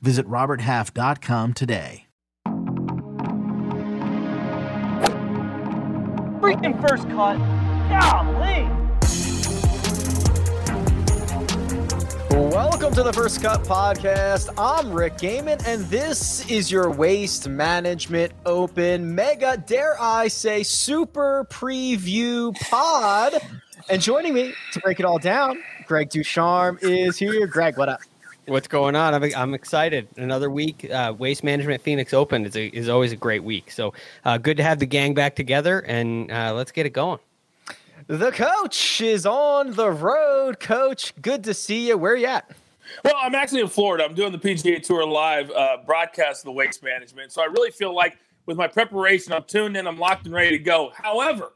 Visit RobertHalf.com today. Freaking first cut. Golly. Welcome to the First Cut Podcast. I'm Rick Gehman, and this is your Waste Management Open Mega, dare I say, Super Preview Pod. And joining me to break it all down, Greg Ducharme is here. Greg, what up? What's going on? I'm, I'm excited. Another week, uh, Waste Management Phoenix Open is, a, is always a great week. So uh, good to have the gang back together, and uh, let's get it going. The coach is on the road. Coach, good to see you. Where are you at? Well, I'm actually in Florida. I'm doing the PGA Tour live uh, broadcast of the Waste Management. So I really feel like with my preparation, I'm tuned in, I'm locked and ready to go. However,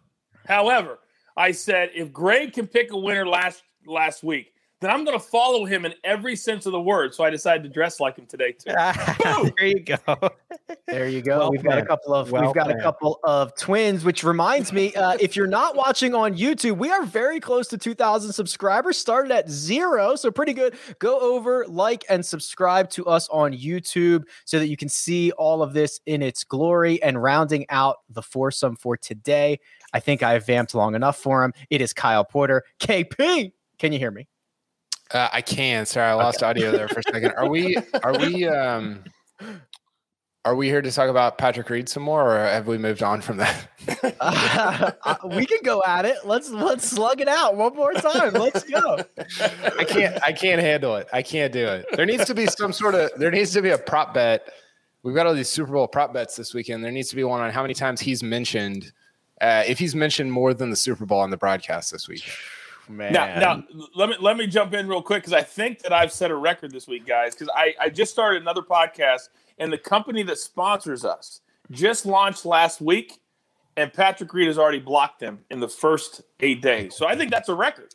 however, I said if Greg can pick a winner last last week, then I'm going to follow him in every sense of the word. So I decided to dress like him today too. there you go. There you go. Well we've got a couple of Well we've got planned. a couple of twins, which reminds me, uh, if you're not watching on YouTube, we are very close to 2,000 subscribers. Started at zero, so pretty good. Go over, like, and subscribe to us on YouTube so that you can see all of this in its glory. And rounding out the foursome for today, I think I have vamped long enough for him. It is Kyle Porter, KP. Can you hear me? Uh, I can. Sorry, I lost audio there for a second. Are we? Are we? Um, are we here to talk about Patrick Reed some more, or have we moved on from that? Uh, we can go at it. Let's let's slug it out one more time. Let's go. I can't. I can't handle it. I can't do it. There needs to be some sort of. There needs to be a prop bet. We've got all these Super Bowl prop bets this weekend. There needs to be one on how many times he's mentioned. Uh, if he's mentioned more than the Super Bowl on the broadcast this week. Man. Now, now let me let me jump in real quick because I think that I've set a record this week, guys. Because I, I just started another podcast, and the company that sponsors us just launched last week, and Patrick Reed has already blocked them in the first eight days. So I think that's a record.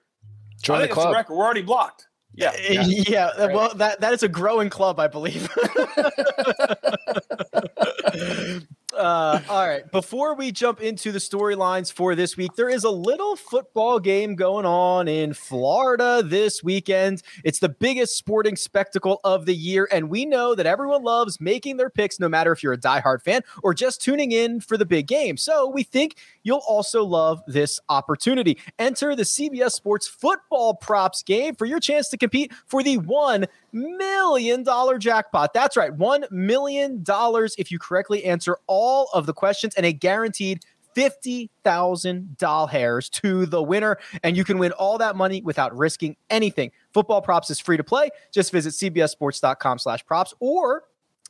Join I the think it's a club. record. We're already blocked. Yeah. Uh, yeah, well, that that is a growing club, I believe. uh, all right. Before we jump into the storylines for this week, there is a little football game going on in Florida this weekend. It's the biggest sporting spectacle of the year, and we know that everyone loves making their picks, no matter if you're a diehard fan or just tuning in for the big game. So we think you'll also love this opportunity. Enter the CBS Sports football props game for your chance to compete for the $1 million dollar jackpot. That's right, $1 million if you correctly answer all of the questions and a guaranteed 50,000 doll hairs to the winner. And you can win all that money without risking anything. Football props is free to play. Just visit cbssports.com slash props or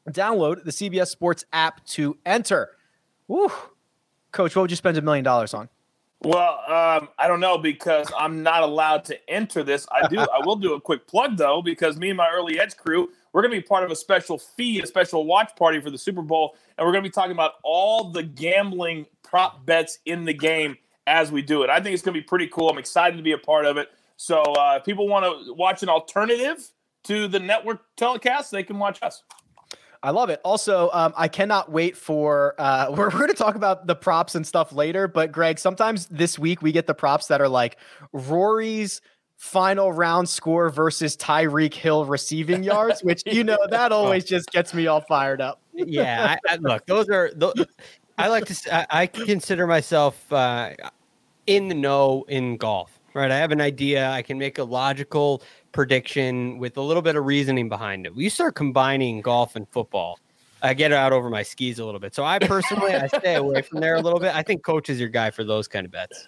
download the CBS Sports app to enter. Woo. Coach, what would you spend a million dollars on? Well, um, I don't know because I'm not allowed to enter this. I do. I will do a quick plug though because me and my early edge crew we're going to be part of a special feed, a special watch party for the Super Bowl, and we're going to be talking about all the gambling prop bets in the game as we do it. I think it's going to be pretty cool. I'm excited to be a part of it. So uh, if people want to watch an alternative to the network telecast, they can watch us. I love it. Also, um, I cannot wait for. Uh, we're we're going to talk about the props and stuff later, but Greg, sometimes this week we get the props that are like Rory's final round score versus Tyreek Hill receiving yards, which you know that always just gets me all fired up. yeah, I, I, look, those are. Those, I like to. I consider myself uh, in the know in golf. Right, I have an idea. I can make a logical prediction with a little bit of reasoning behind it. We start combining golf and football. I get out over my skis a little bit. So I personally, I stay away from there a little bit. I think coach is your guy for those kind of bets.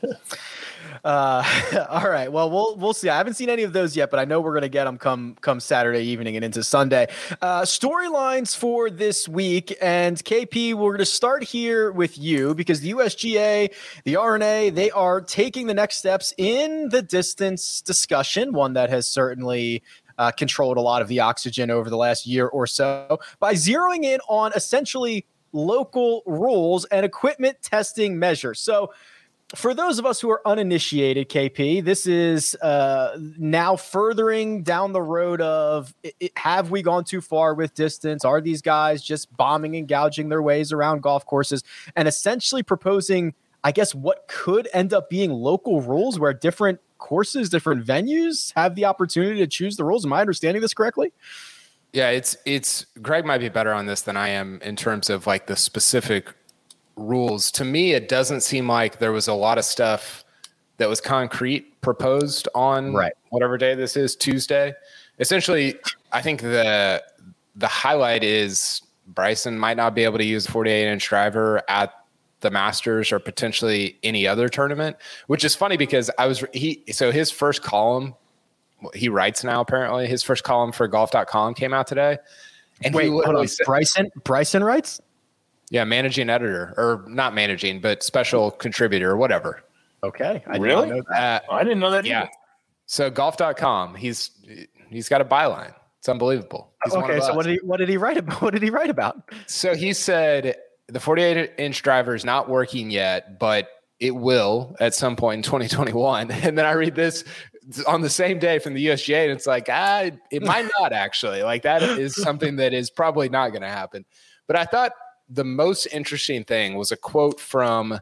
Uh, all right. Well, we'll we'll see. I haven't seen any of those yet, but I know we're gonna get them come come Saturday evening and into Sunday. Uh, storylines for this week, and KP, we're gonna start here with you because the USGA, the R&A, they are taking the next steps in the distance discussion. One that has certainly uh, controlled a lot of the oxygen over the last year or so by zeroing in on essentially local rules and equipment testing measures. So, for those of us who are uninitiated, KP, this is uh, now furthering down the road of it, have we gone too far with distance? Are these guys just bombing and gouging their ways around golf courses and essentially proposing, I guess, what could end up being local rules where different courses, different venues have the opportunity to choose the rules? Am I understanding this correctly? Yeah, it's it's Greg might be better on this than I am in terms of like the specific rules. To me, it doesn't seem like there was a lot of stuff that was concrete proposed on right. whatever day this is, Tuesday. Essentially, I think the the highlight is Bryson might not be able to use a 48 inch driver at the Masters or potentially any other tournament, which is funny because I was he so his first column he writes now apparently his first column for golf.com came out today. And Wait, hold on. Said, Bryson Bryson writes? Yeah, managing editor or not managing, but special contributor or whatever. Okay. I really? Uh, I didn't know that. Yeah. Either. So golf.com, he's he's got a byline. It's unbelievable. He's okay, so what did he what did he write about? What did he write about? So he said the 48 inch driver is not working yet, but it will at some point in 2021. And then I read this on the same day from the USGA, and it's like, ah, it might not actually. Like that is something that is probably not going to happen. But I thought the most interesting thing was a quote from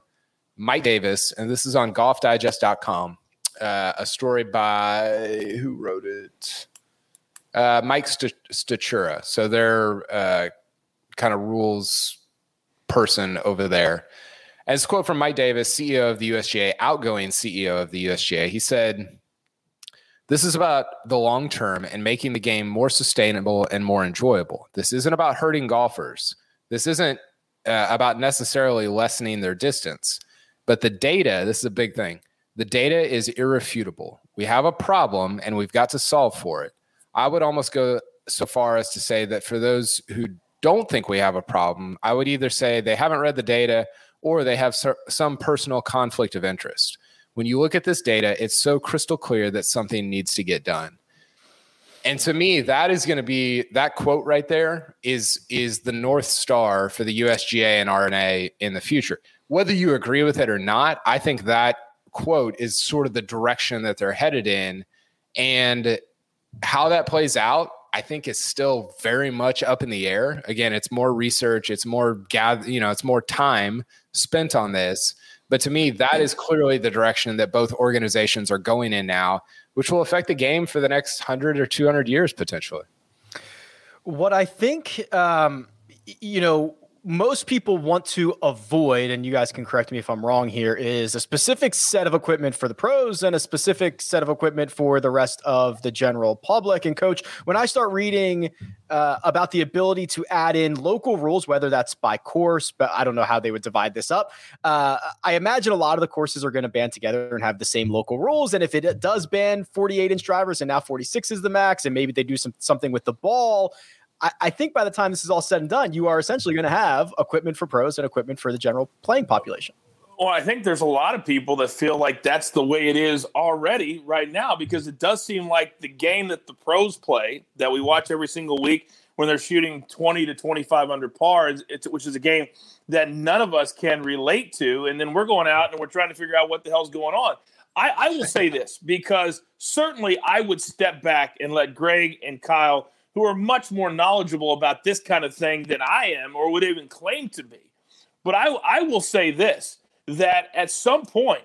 Mike Davis, and this is on golfdigest.com. Uh, a story by who wrote it? Uh, Mike St- Stachura. So they're uh, kind of rules person over there. As a quote from Mike Davis, CEO of the USGA, outgoing CEO of the USGA, he said, This is about the long term and making the game more sustainable and more enjoyable. This isn't about hurting golfers. This isn't uh, about necessarily lessening their distance, but the data, this is a big thing. The data is irrefutable. We have a problem and we've got to solve for it. I would almost go so far as to say that for those who don't think we have a problem, I would either say they haven't read the data or they have some personal conflict of interest. When you look at this data, it's so crystal clear that something needs to get done. And to me, that is going to be that quote right there is is the north star for the USGA and R&A in the future. Whether you agree with it or not, I think that quote is sort of the direction that they're headed in, and how that plays out, I think is still very much up in the air. Again, it's more research, it's more gather, you know, it's more time spent on this. But to me, that is clearly the direction that both organizations are going in now which will affect the game for the next 100 or 200 years potentially. What I think, um, you know, most people want to avoid, and you guys can correct me if I'm wrong here, is a specific set of equipment for the pros and a specific set of equipment for the rest of the general public. And coach, when I start reading uh, about the ability to add in local rules, whether that's by course, but I don't know how they would divide this up. Uh, I imagine a lot of the courses are going to band together and have the same local rules. And if it does ban 48 inch drivers and now 46 is the max, and maybe they do some something with the ball I, think by the time this is all said and done, you are essentially going to have equipment for pros and equipment for the general playing population. Well, I think there's a lot of people that feel like that's the way it is already right now because it does seem like the game that the pros play that we watch every single week when they're shooting 20 to 25 under par, which is a game that none of us can relate to. And then we're going out and we're trying to figure out what the hell's going on. I, I will say this because certainly I would step back and let Greg and Kyle who are much more knowledgeable about this kind of thing than I am or would even claim to be. But I, I will say this that at some point,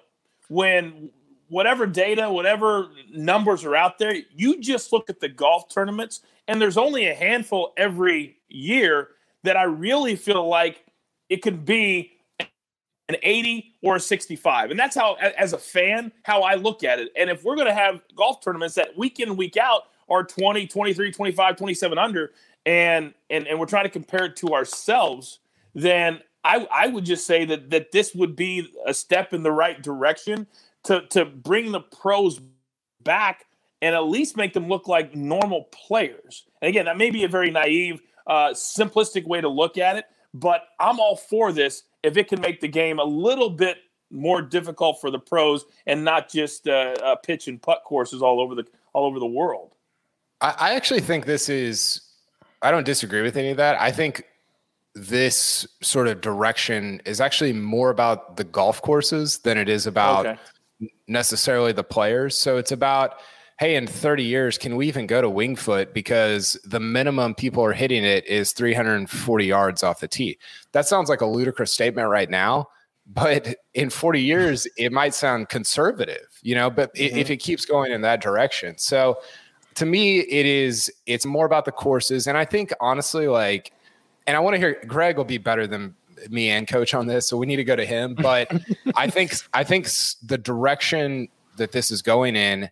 when whatever data, whatever numbers are out there, you just look at the golf tournaments, and there's only a handful every year that I really feel like it could be an 80 or a 65. And that's how, as a fan, how I look at it. And if we're going to have golf tournaments that week in, week out are 20, 23, 25, 27 under, and and and we're trying to compare it to ourselves, then I I would just say that that this would be a step in the right direction to to bring the pros back and at least make them look like normal players. And again, that may be a very naive, uh, simplistic way to look at it, but I'm all for this if it can make the game a little bit more difficult for the pros and not just uh, uh, pitch and putt courses all over the all over the world. I, I actually think this is. I don't disagree with any of that. I think this sort of direction is actually more about the golf courses than it is about Okay. necessarily the players. So it's about, hey, in 30 years, can we even go to Wingfoot because the minimum people are hitting it is 340 yards off the tee? That sounds like a ludicrous statement right now, but in 40 years, it might sound conservative, you know, but i- if mm-hmm. it keeps going in that direction. So to me, it is, it's more about the courses. And I think honestly, like, and I want to hear Greg will be better than me and coach on this, so we need to go to him. But I think I think the direction that this is going in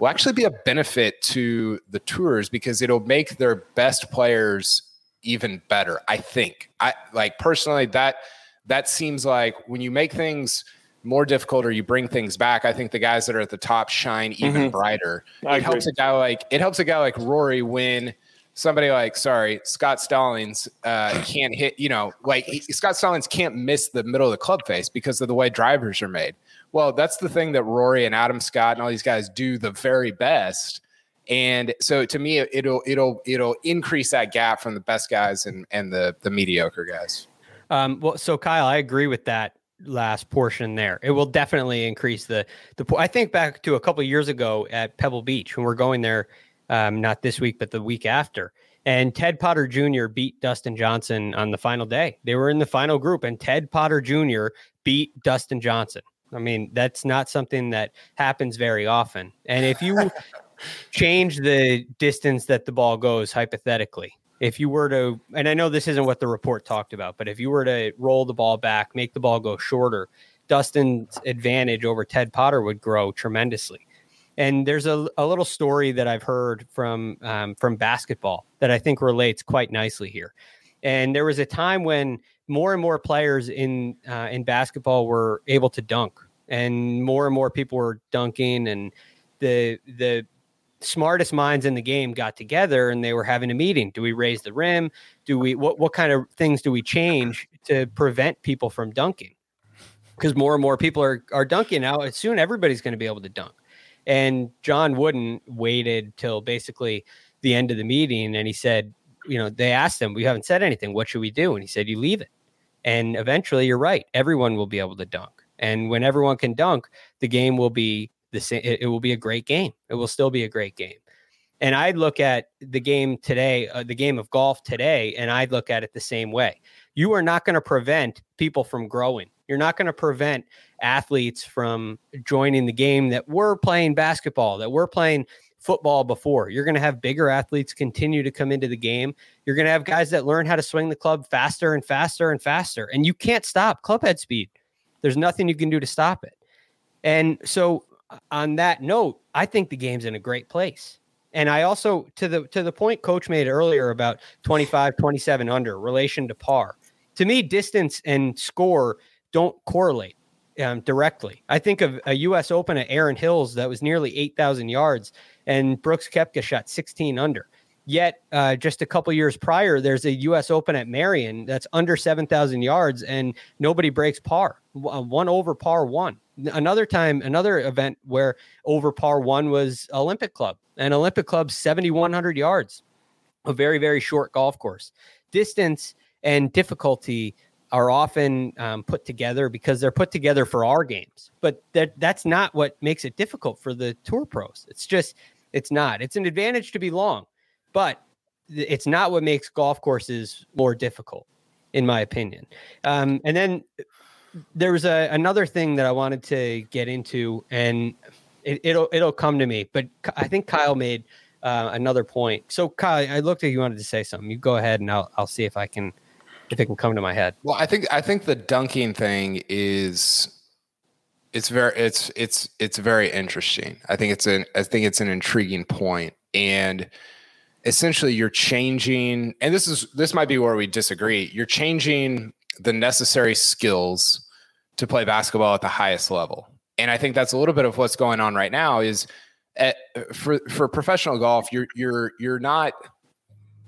will actually be a benefit to the tours because it'll make their best players even better. I think. I like personally that that seems like when you make things more difficult or you bring things back, I think the guys that are at the top shine even brighter. I it helps agree. a guy like it helps a guy like Rory win somebody like sorry Scott Stallings uh, can't hit you know like he, Scott Stallings can't miss the middle of the club face because of the way drivers are made. Well, that's the thing that Rory and Adam Scott and all these guys do the very best. And so to me, it'll it'll it'll increase that gap from the best guys and and the the mediocre guys. Um, well, so Kyle, I agree with that last portion there. It will definitely increase the the. I think back to a couple of years ago at Pebble Beach when we're going there, um, not this week but the week after, and Ted Potter Jr. beat Dustin Johnson on the final day. They were in the final group, and Ted Potter Jr. beat Dustin Johnson. I mean, that's not something that happens very often. And if you change the distance that the ball goes hypothetically, if you were to, and I know this isn't what the report talked about, but if you were to roll the ball back, make the ball go shorter, Dustin's advantage over Ted Potter would grow tremendously. And there's a, a little story that I've heard from um, from basketball that I think relates quite nicely here. And there was a time when more and more players in uh, in basketball were able to dunk, and more and more people were dunking, and the the smartest minds in the game got together and they were having a meeting. Do we raise the rim? Do we what what kind of things do we change to prevent people from dunking? Because more and more people are are dunking now. Soon everybody's going to be able to dunk. And John Wooden waited till basically the end of the meeting and he said, you know, they asked him, We haven't said anything. What should we do? And he said, You leave it. And eventually you're right. Everyone will be able to dunk. And when everyone can dunk, the game will be the same. It, it will be a great game. It will still be a great game. And I'd look at the game today, uh, the game of golf today, and I'd look at it the same way. You are not going to prevent people from growing. You're not going to prevent athletes from joining the game that were playing basketball, that were playing football before. You're going to have bigger athletes continue to come into the game. You're going to have guys that learn how to swing the club faster and faster and faster. And you can't stop club head speed. There's nothing you can do to stop it. And so on that note, I think the game's in a great place. And I also to the to the point coach made earlier about 25 27 under relation to par. To me distance and score don't correlate um, directly. I think of a US Open at Erin Hills that was nearly 8,000 yards and Brooks Koepka shot 16 under. Yet, uh, just a couple years prior, there's a U.S. Open at Merion that's under 7,000 yards and nobody breaks par. Uh, One over par one. Another time, another event where over par one was Olympic Club, and Olympic Club 7,100 yards, a very, very short golf course. Distance and difficulty are often um, put together because they're put together for our games, but that that's not what makes it difficult for the tour pros. It's just it's not. It's an advantage to be long, but it's not what makes golf courses more difficult, in my opinion. Um, and then there was a, another thing that I wanted to get into, and it, it'll it'll come to me. But I think Kyle made uh, another point. So Kyle, I looked at you wanted to say something. You go ahead, and I'll I'll see if I can if it can come to my head. Well, I think I think the dunking thing is it's very it's it's it's very interesting. I think it's an I think it's an intriguing point and essentially you're changing and this is this might be where we disagree. You're changing the necessary skills to play basketball at the highest level. And I think that's a little bit of what's going on right now is at, for for professional golf you're you're you're not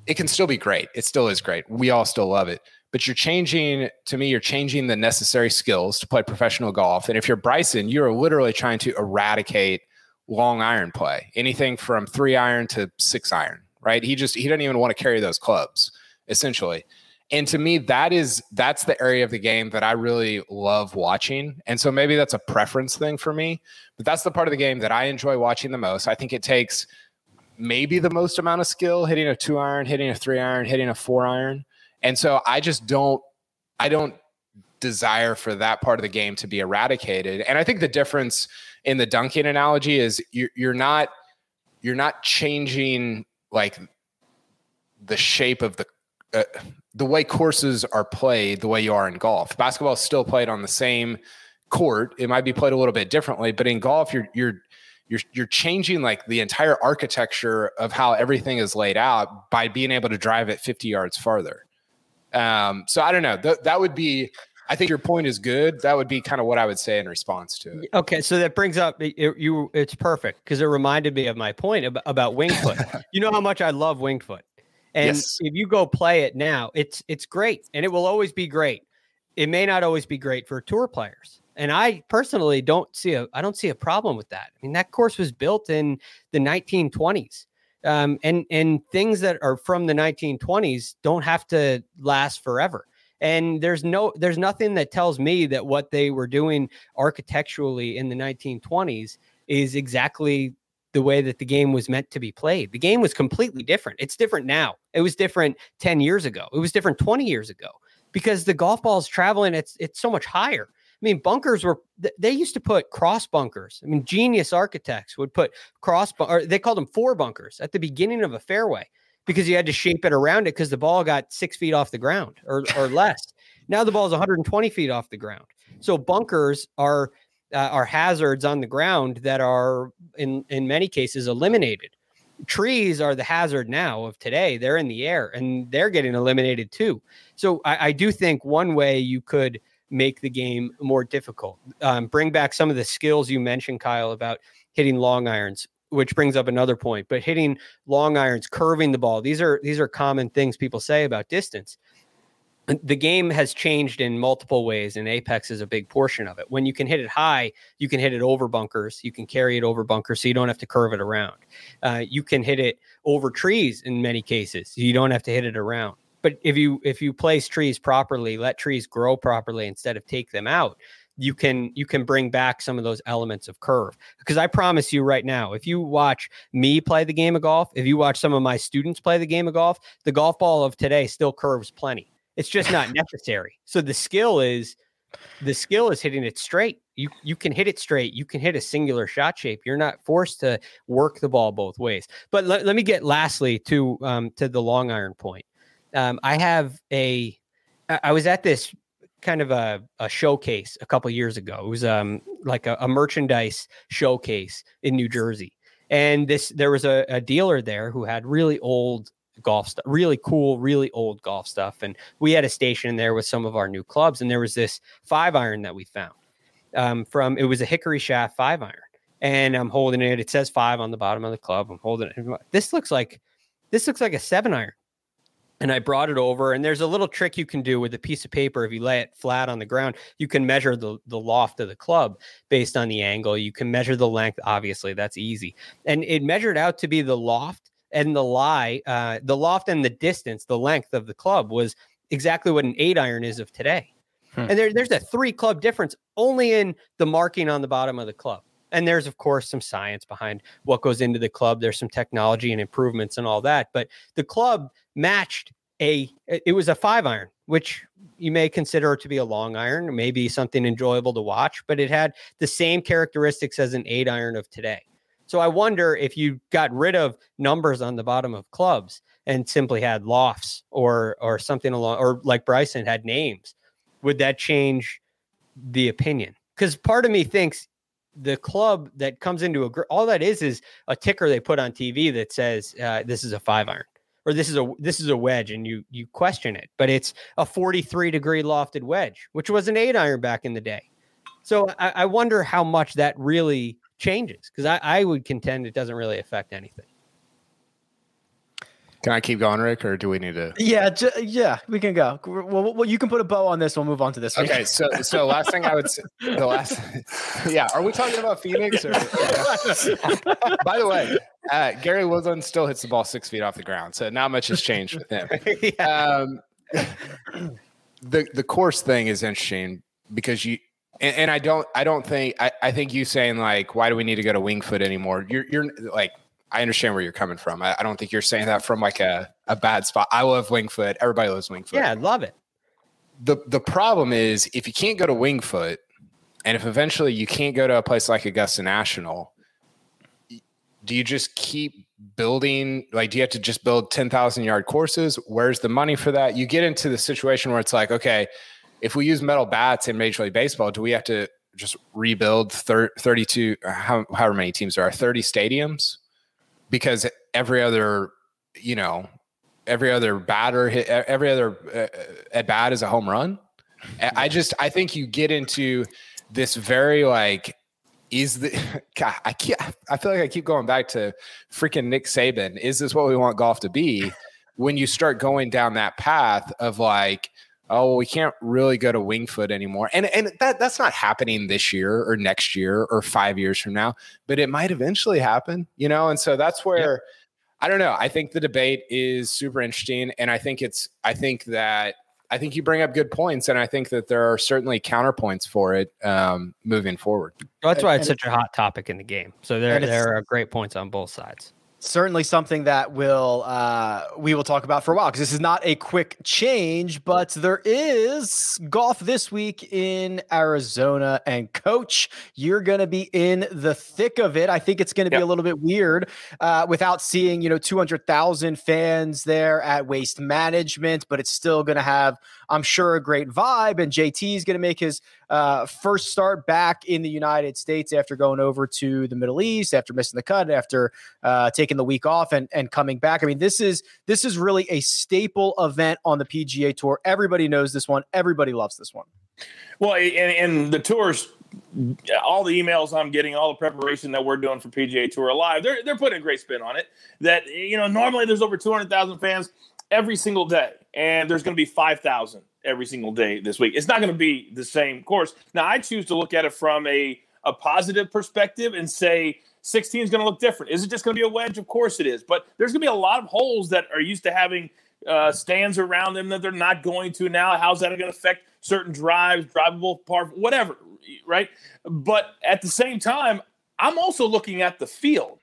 it can still be great. It still is great. We all still love it. But you're changing, to me, you're changing the necessary skills to play professional golf. And if you're Bryson, you're literally trying to eradicate long iron play, anything from three iron to six iron, right? He just he doesn't even want to carry those clubs, essentially. And to me, that is that's the area of the game that I really love watching. And so maybe that's a preference thing for me, but that's the part of the game that I enjoy watching the most. I think it takes maybe the most amount of skill hitting a two iron, hitting a three iron, hitting a four iron. And so I just don't I don't desire for that part of the game to be eradicated. And I think the difference in the dunking analogy is you're, you're not you're not changing like the shape of the uh, the way courses are played the way you are in golf. Basketball is still played on the same court. It might be played a little bit differently, but in golf you're you're you're you're changing like the entire architecture of how everything is laid out by being able to drive it 50 yards farther. Um, so I don't know. Th- that would be I think your point is good. That would be kind of what I would say in response to it. Okay, so that brings up it, you. It's perfect because it reminded me of my point about, about winged foot. you know how much I love winged foot, and Yes. if you go play it now, it's it's great, and it will always be great. It may not always be great for tour players, and I personally don't see a I don't see a problem with that. I mean, that course was built in the 1920s. Um, and and things that are from the 1920s don't have to last forever and there's no there's nothing that tells me that what they were doing architecturally in the 1920s is exactly the way that the game was meant to be played the game was completely different it's different now it was different 10 years ago it was different 20 years ago because the golf ball is traveling it's it's so much higher I mean, bunkers were they used to put cross bunkers. I mean, genius architects would put cross or they called them four bunkers at the beginning of a fairway because you had to shape it around it because the ball got six feet off the ground or, or less. Now the ball is 120 feet off the ground. So bunkers are uh, are hazards on the ground that are in in many cases eliminated. Trees are the hazard now of today. They're in the air and they're getting eliminated too. So I, I do think one way you could make the game more difficult, um, bring back some of the skills you mentioned, Kyle, about hitting long irons which brings up another point but hitting long irons curving the ball these are these are common things people say about distance the game has changed in multiple ways and apex is a big portion of it. When you can hit it high you can hit it over bunkers. You can carry it over bunkers so you don't have to curve it around. Uh, you can hit it over trees in many cases you don't have to hit it around. But if you if you place trees properly let trees grow properly instead of take them out you can you can bring back some of those elements of curve. Because i promise you right now if you watch me play the game of golf if you watch some of my students play the game of golf the golf ball of today still curves plenty it's just not necessary. So the skill is the skill is hitting it straight. You you can hit it straight. You can hit a singular shot shape. You're not forced to work the ball both ways. But let, let me get lastly to um to the long iron point. Um i have a I was at this kind of a, a showcase a couple years ago. It was um like a, a merchandise showcase in New Jersey, and this there was a, a dealer there who had really old golf stuff, really cool, really old golf stuff, and we had a station in there with some of our new clubs, and there was this five iron that we found um, from it was a hickory shaft five iron, and I'm holding it. It says five on the bottom of the club. I'm holding it. This looks like this looks like a seven iron and I brought it over. And there's a little trick you can do with a piece of paper. If you lay it flat on the ground, you can measure the, the loft of the club based on the angle. You can measure the length. Obviously, that's easy. And it measured out to be the loft and the lie, uh, the loft and the distance, the length of the club was exactly what an eight iron is of today. Hmm. And there, there's a three club difference only in the marking on the bottom of the club. And there's, of course, some science behind what goes into the club. There's some technology and improvements and all that. But the club matched a, it was a five iron, which you may consider to be a long iron, maybe something enjoyable to watch, but it had the same characteristics as an eight iron of today. So I wonder if you got rid of numbers on the bottom of clubs and simply had lofts or or something along or like Bryson had names, would that change the opinion? Because part of me thinks the club that comes into a all that is is a ticker they put on TV that says uh, this is a five iron or this is a this is a wedge and you you question it, but it's a 43 degree lofted wedge, which was an eight iron back in the day. So I, I wonder how much that really changes because I, I would contend it doesn't really affect anything. Can I keep going, Rick, or do we need to? Yeah, j- yeah, we can go. Well, well, you can put a bow on this. We'll move on to this. week. Okay, so so last thing I would say, the last, yeah, are we talking about Phoenix? Or, By the way, uh, Gary Woodland still hits the ball six feet off the ground, so not much has changed with him. Um, the the course thing is interesting because you and, and I don't I don't think I, I think you saying like why do we need to go to Wingfoot anymore? You're you're like I understand where you're coming from. I, I don't think you're saying that from like a, a bad spot. I love Wingfoot. Everybody loves Wingfoot. Yeah, I love it. The the problem is if you can't go to Wingfoot and if eventually you can't go to a place like Augusta National, do you just keep building like do you have to just build 10,000 yard courses where's the money for that you get into the situation where it's like okay if we use metal bats in major league baseball do we have to just rebuild thir- 32 how, however many teams there are 30 stadiums because every other you know every other batter hit every other uh, at bat is a home run i just i think you get into this very like is the God, I can't I feel like I keep going back to freaking Nick Saban. Is this what we want golf to be? When you start going down that path of like, oh, we can't really go to Winged Foot anymore. And and that that's not happening this year or next year or five years from now, but it might eventually happen, you know? And so that's where I don't know. I think the debate is super interesting. And I think it's I think that I think you bring up good points, and I think that there are certainly counterpoints for it um, moving forward. Well, that's why it's And- such a hot topic in the game. So there, there are great points on both sides. Certainly something that will uh, we will talk about for a while because this is not a quick change, but there is golf this week in Arizona. And coach, you're going to be in the thick of it. I think it's going to be a little bit weird uh, without seeing you know 200,000 fans there at Waste Management, but it's still going to have, I'm sure, a great vibe. And JT is going to make his uh, first start back in the United States after going over to the Middle East, after missing the cut, after uh, taking the week off and, and coming back. I mean, this is this is really a staple event on the PGA Tour. Everybody knows this one. Everybody loves this one. Well, and, and the tours, all the emails I'm getting, all the preparation that we're doing for PGA Tour Live, they're they're putting a great spin on it. That you know, normally there's over 200,000 fans every single day, and there's going to be 5,000 every single day this week. It's not going to be the same course. Now, I choose to look at it from a a positive perspective and say 16 is going to look different. Is it just going to be a wedge? Of course it is. But there's going to be a lot of holes that are used to having uh, stands around them that they're not going to now. How's that going to affect certain drives, drivable par, whatever, right? But at the same time, I'm also looking at the field.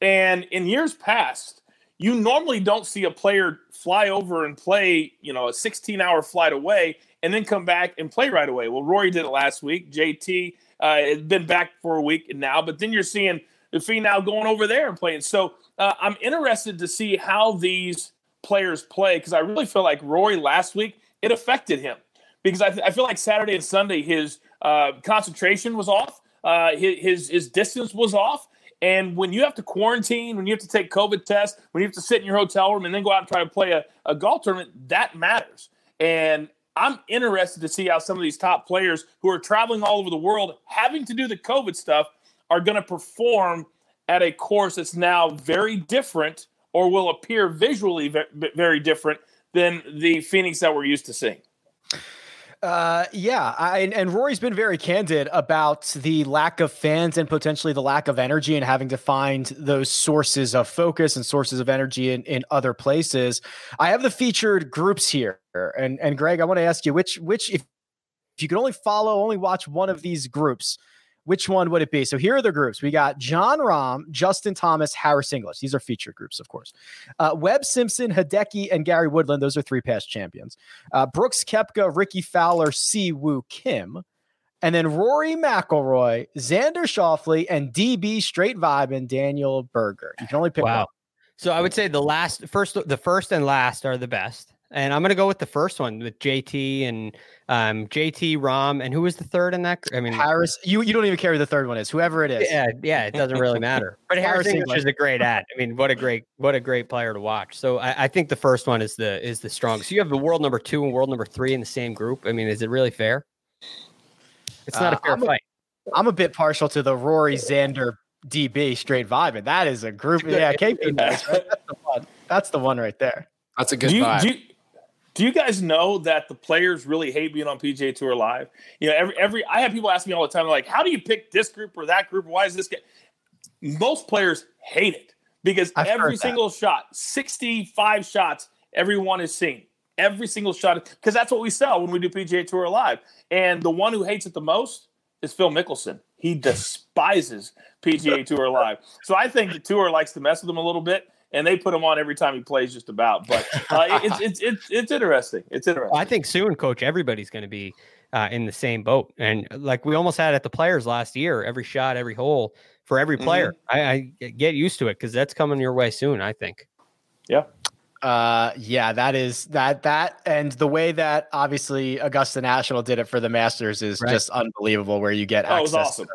And in years past, you normally don't see a player fly over and play, you know, a 16 hour flight away and then come back and play right away. Well, Rory did it last week. JT uh, has been back for a week now, but then you're seeing the now going over there and playing. So uh, I'm interested to see how these players play because I really feel like Rory last week it affected him because I, I feel like Saturday and Sunday his uh, concentration was off, uh, his his distance was off, and when you have to quarantine, when you have to take COVID tests, when you have to sit in your hotel room and then go out and try to play a, a golf tournament, that matters. And I'm interested to see how some of these top players who are traveling all over the world, having to do the COVID stuff, are going to perform at a course that's now very different or will appear visually very different than the Phoenix that we're used to seeing. Uh, yeah, I, and- Rory's been very candid about the lack of fans and potentially the lack of energy and having to find those sources of focus and sources of energy in, in other places. I have the featured groups here, and and Greg, I want to ask you which which if if you could only follow, only watch one of these groups, which one would it be? So here are the groups. We got Jon Rahm, Justin Thomas, Harris English. These are featured groups, of course. Uh, Webb Simpson, Hideki, and Gary Woodland. Those are three past champions. Uh, Brooks Koepka, Rickie Fowler, Si Woo Kim. And then Rory McIlroy, Xander Schauffele, and DB Straight Vibe and Daniel Berger. You can only pick Wow. one. So I would say the last, first, the first and last are the best. And I'm going to go with the first one with JT and um, JT Rahm. And who was the third in that? gr- I mean, Harris, you, you don't even care who the third one is, whoever it is. yeah, yeah, it doesn't really matter. But Harris Harris English English. is a great ad. I mean, what a great, what a great player to watch. So I, I think the first one is the is the strongest. You have the world number two and world number three in the same group. I mean, is it really fair? It's not Uh, a fair I'm fight. I'm a bit partial to the Rory Xander DB Straight Vibe, and that is a group. Yeah, KP knows, right? That's the one. That's the one right there. That's a good do you, vibe. do you do you guys know that the players really hate being on PGA Tour Live? You know, every every I have people ask me all the time, like, how do you pick this group or that group? Why is this guy? Most players hate it because I've every single shot, 65 shots, everyone is seen. Every single shot, because that's what we sell when we do PGA Tour Live. And the one who hates it the most is Phil Mickelson. He despises PGA Tour Live. So I think the tour likes to mess with him a little bit, and they put him on every time he plays, just about. But uh, it's, it's it's it's interesting. It's interesting. I think soon, coach, everybody's going to be uh, in the same boat. And like we almost had at the players last year, every shot, every hole for every player. I, I get used to it because that's coming your way soon, I think. Yeah. Uh, yeah, that is that that and the way that obviously Augusta National did it for the Masters is Right. just unbelievable. Where you get Oh, it was access. awesome. to-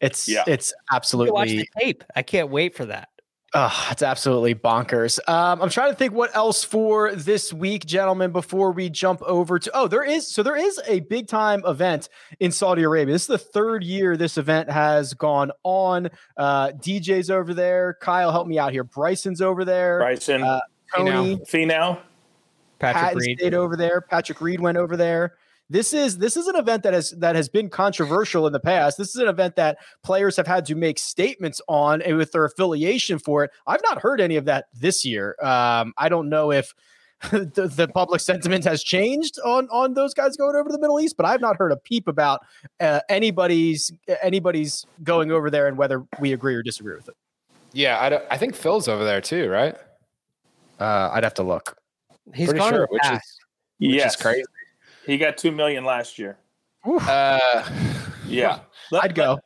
it's Yeah. it's You watch absolutely the tape. I can't wait for that. Oh, it's absolutely bonkers. Um, I'm trying to think what else for this week, gentlemen, before we jump over to. Oh, there is. So there is a big time event in Saudi Arabia. This is the third year this event has gone on. Uh, DJ's over there. Kyle, help me out here. Bryson's over there. Bryson, Uh, Tony, Finau. Patrick Patton Reed. stayed over there. Patrick Reed went over there. This is this is an event that has that has been controversial in the past. This is an event that players have had to make statements on and with their affiliation for it. I've not heard any of that this year. Um, I don't know if the, the public sentiment has changed on on those guys going over to the Middle East, but I've not heard a peep about uh, anybody's anybody's going over there and whether we agree or disagree with it. yeah, I, don't, I think Phil's over there too, right? Uh, I'd have to look. He's Pretty gone sure, which is past. which yes. is crazy. He got two million last year. Uh, Yeah. Let- I'd go.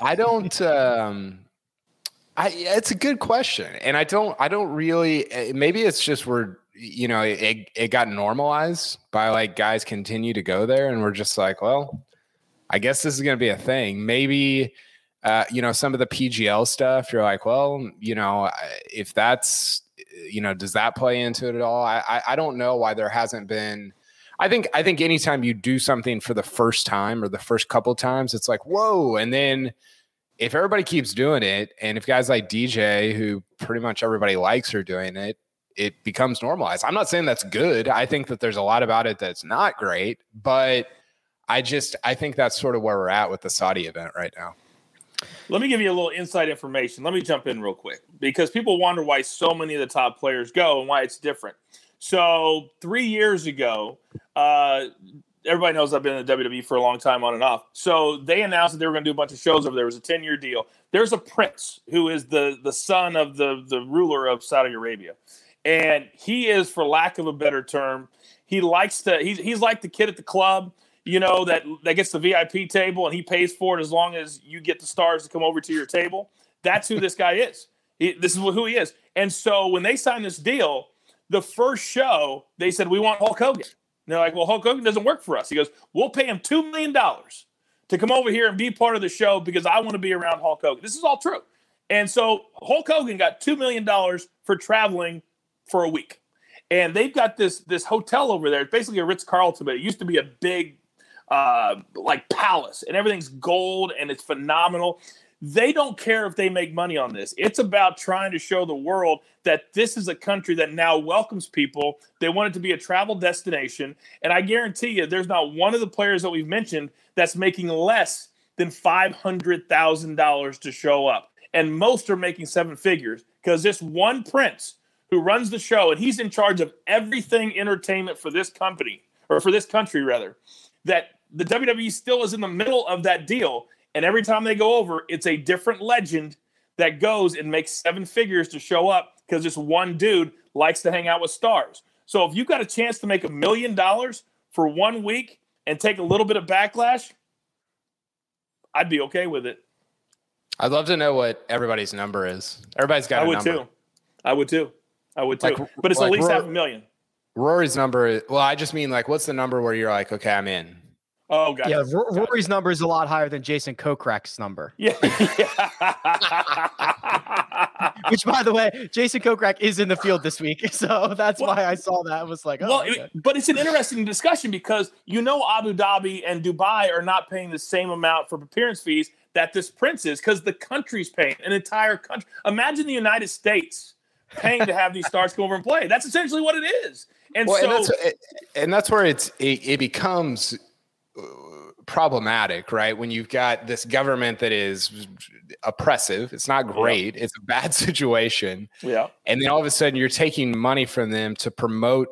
I don't. Um, I it's a good question, and I don't. I don't really. eh, Maybe it's just we're you know it it got normalized by like guys continue to go there, and we're just like, well, I guess this is going to be a thing. Maybe. Uh, you know, some of the PGL stuff, you're like, well, you know, if that's, you know, does that play into it at all? I, I, don't know why there hasn't been. I think, I think anytime you do something for the first time or the first couple times, it's like, whoa. And then if everybody keeps doing it, and if guys like DJ, who pretty much everybody likes, are doing it, it becomes normalized. I'm not saying that's good. I think that there's a lot about it that's not great, but I just, I think that's sort of where we're at with the Saudi event right now. Let me give you a little inside information. Let me jump in real quick because people wonder why so many of the top players go and why it's different. So, three years ago, uh, everybody knows I've been in the WWE for a long time on and off. So, they announced that they were going to do a bunch of shows over there. It was a 10 year deal. There's a prince who is the, the son of the, the ruler of Saudi Arabia. And he is, for lack of a better term, he likes to, he's, he's like the kid at the club you know that that gets the VIP table and he pays for it as long as you get the stars to come over to your table. That's who this guy is. He, this is who he is. And so when they signed this deal, the first show they said we want Hulk Hogan. And they're like, well, Hulk Hogan doesn't work for us. He goes, we'll pay him two million dollars to come over here and be part of the show because I want to be around Hulk Hogan. This is all true. And so Hulk Hogan got two million dollars for traveling for a week. And they've got this this hotel over there. It's basically a Ritz Carlton, but it used to be a big uh, like palace, and everything's gold and it's phenomenal. They don't care if they make money on this. It's about trying to show the world that this is a country that now welcomes people. They want it to be a travel destination. And I guarantee you, there's not one of the players that we've mentioned that's making less than $500,000 to show up. And most are making seven figures because this one prince who runs the show and he's in charge of everything entertainment for this company or for this country rather that the WWE still is in the middle of that deal and every time they go over it's a different legend that goes and makes seven figures to show up because this one dude likes to hang out with stars. So if you got a chance to make a million dollars for one week and take a little bit of backlash, I'd be okay with it. I'd love to know what everybody's number is. Everybody's got I would number. too. I would too. I would too. Like- but it's like at least Roy- half a million. Rory's number. is- Well, I just mean like, what's the number where you're like, okay, I'm in. Oh, gotcha. Yeah, Ro- Rory's number is a lot higher than Jason Kokrak's number. Yeah. Which, by the way, Jason Kokrak is in the field this week, so that's Well- why I saw that. I was like, oh, well, okay. it- but it's an interesting discussion because you know Abu Dhabi and Dubai are not paying the same amount for appearance fees that this prince is because the country's paying an entire country. Imagine the United States paying to have these stars come over and play. That's essentially what it is. And well, so and that's, and that's where it's it, it becomes problematic, right? When you've got this government that is oppressive, it's not great, it's a bad situation, yeah. and then all of a sudden you're taking money from them to promote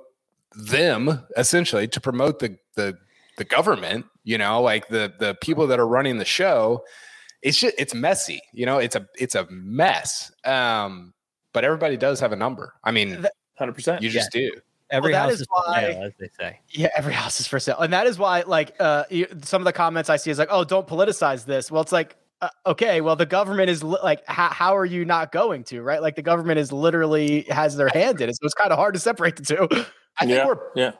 them, essentially to promote the the the government. You know, like the the people that are running the show. It's just it's messy. You know, it's a it's a mess. Um, but everybody does have a number. I mean, Hundred percent. you just do. Every Well, that house is is for why- sale, as they say. Yeah, every house is for sale, and that is why, like, uh, you, some of the comments I see is like, "Oh, don't politicize this." Well, it's like, uh, okay, well, the government is li- like, how, how are you not going to, right? Like, the government is literally has their hand in it, so it's kind of hard to separate the two. I think Yeah. we're Yeah.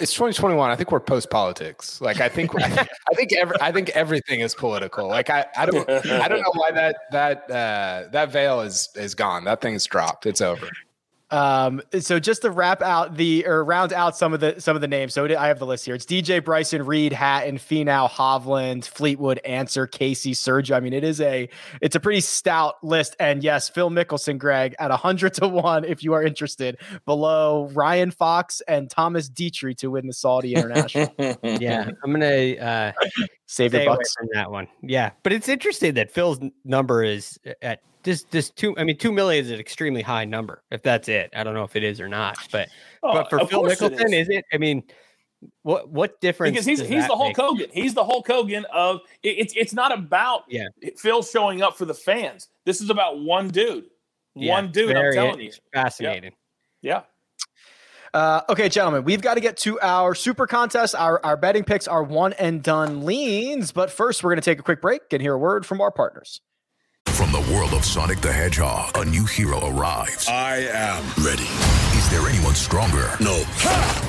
it's 2021. I think we're post politics. Like I think I think every, I think everything is political. Like I, I don't I don't know why that that uh, that veil is is gone. That thing's dropped. It's over. Um, so just to wrap out the or round out some of the some of the names. So it- I have the list here. It's DJ Bryson, Reed, Hatton, Finau, Hovland, Fleetwood, Ancer, Casey, Sergio. I mean, it is a it's a pretty stout list. And yes, Phil Mickelson, Greg, at hundred to one, if you are interested, below Ryan Fox and Thomas Detry to win the Saudi International. Yeah, I'm gonna uh, Save stay your away bucks. from that one. Yeah, but it's interesting that Phil's number is at just this two. I mean, two million is an extremely high number. If that's it, I don't know if it is or not. But Oh, but for Phil course Mickelson, is. is. it? I mean, what what difference? because he's does he's that the Hulk make? Hogan. He's the Hulk Hogan of it, it's it's not about Yeah. Phil showing up for the fans. This is about one dude. Yeah, one dude. I'm very telling you. fascinating. Yeah. Uh, okay, gentlemen, we've got to get to our super contest. Our, our betting picks are one and done leans. But first, we're going to take a quick break and hear a word from our partners. From the world of Sonic the Hedgehog, a new hero arrives. I am ready. Is there anyone stronger? No.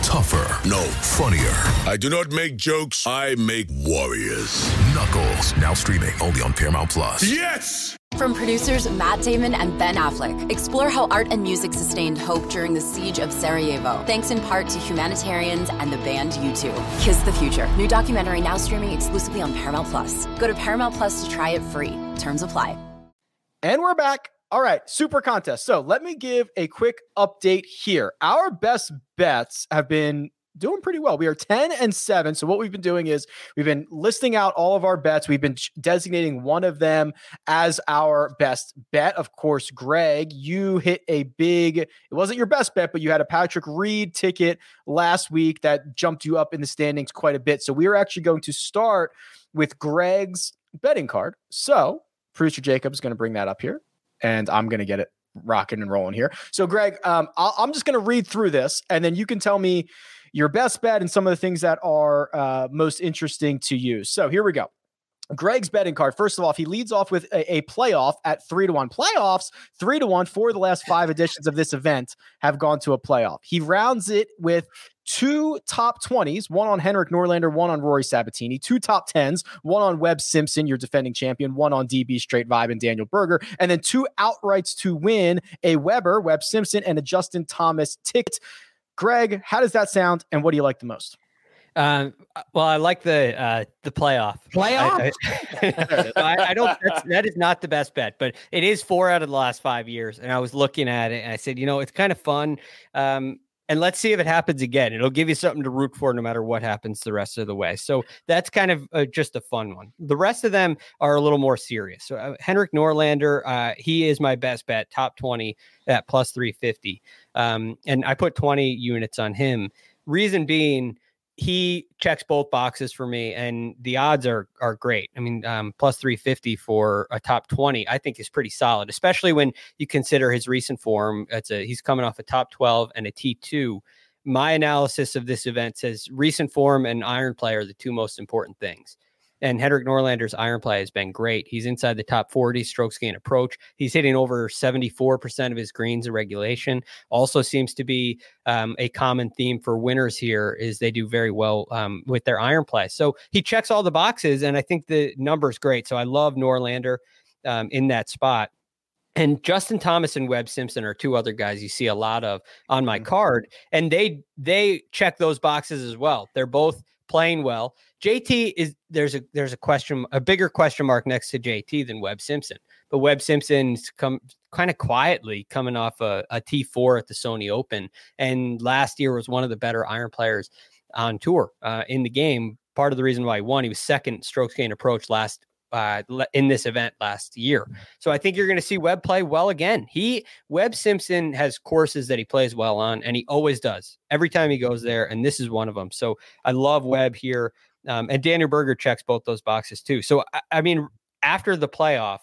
Tougher? No. Funnier? I do not make jokes. I make warriors. Knuckles, now streaming only on Paramount Plus. Yes! From producers Matt Damon and Ben Affleck, explore how art and music sustained hope during the siege of Sarajevo, thanks in part to humanitarians and the band U2. Kiss the Future, new documentary now streaming exclusively on Paramount Plus. Go to Paramount Plus to try it free. Terms apply. And we're back. All right, super contest. So let me give a quick update here. Our best bets have been doing pretty well. We are 10 and 7. So what we've been doing is we've been listing out all of our bets. We've been designating one of them as our best bet. Of course, Greg, you hit a big, it wasn't your best bet, but you had a Patrick Reed ticket last week that jumped you up in the standings quite a bit. So we are actually going to start with Greg's betting card. So producer Jacob is going to bring that up here and I'm going to get it rocking and rolling here. So, Greg, um, I'll, I'm just going to read through this, and then you can tell me your best bet and some of the things that are uh, most interesting to you. So, here we go. Greg's betting card. First of all, he leads off with a, a playoff at three to one. Playoffs, three to one, for the last five editions of this event have gone to a playoff. He rounds it with two top 20s, one on Henrik Norlander, one on Rory Sabatini, two top 10s, one on Webb Simpson, your defending champion, one on DB Straight Vibe and Daniel Berger, and then two outrights to win a Weber, Webb Simpson, and a Justin Thomas ticket. Greg, how does that sound, and what do you like the most? Um, well, I like the uh, the playoff. Playoff? I, I, I- I don't. That's, that is not the best bet, but it is four out of the last five years. And I was looking at it, and I said, you know, it's kind of fun. Um, and let's see if it happens again. It'll give you something to root for, no matter what happens the rest of the way. So that's kind of uh, just a fun one. The rest of them are a little more serious. So uh, Henrik Norlander, uh, he is my best bet, top twenty at plus three fifty. Um, and I put twenty units on him. Reason being he checks both boxes for me and the odds are are great. I mean um, plus 350 for a top 20 i think is pretty solid especially when you consider his recent form. It's a he's coming off a top 12 and a t2 my analysis of this event says recent form and iron play are the two most important things and Henrik Norlander's iron play has been great. He's inside the top 40 strokes gain approach. He's hitting over 74% of his greens in regulation. Also seems to be um, a common theme for winners here is they do very well um, with their iron play. So he checks all the boxes, and I think the number's great. So I love Norlander um, in that spot. And Justin Thomas and Webb Simpson are two other guys you see a lot of on my card, and they they check those boxes as well. They're both playing well. JT is there's a there's a question a bigger question mark next to JT than Webb Simpson. But Webb Simpson's come kind of quietly coming off a a T4 at the Sony Open, and last year was one of the better iron players on tour uh, in the game. Part of the reason why he won, he was second strokes gain approach last uh, in this event last year. So I think you're going to see Webb play well again. He Webb Simpson has courses that he plays well on, and he always does every time he goes there, and this is one of them. So I love Webb here, um, and Daniel Berger checks both those boxes too. So I, I mean, after the playoff,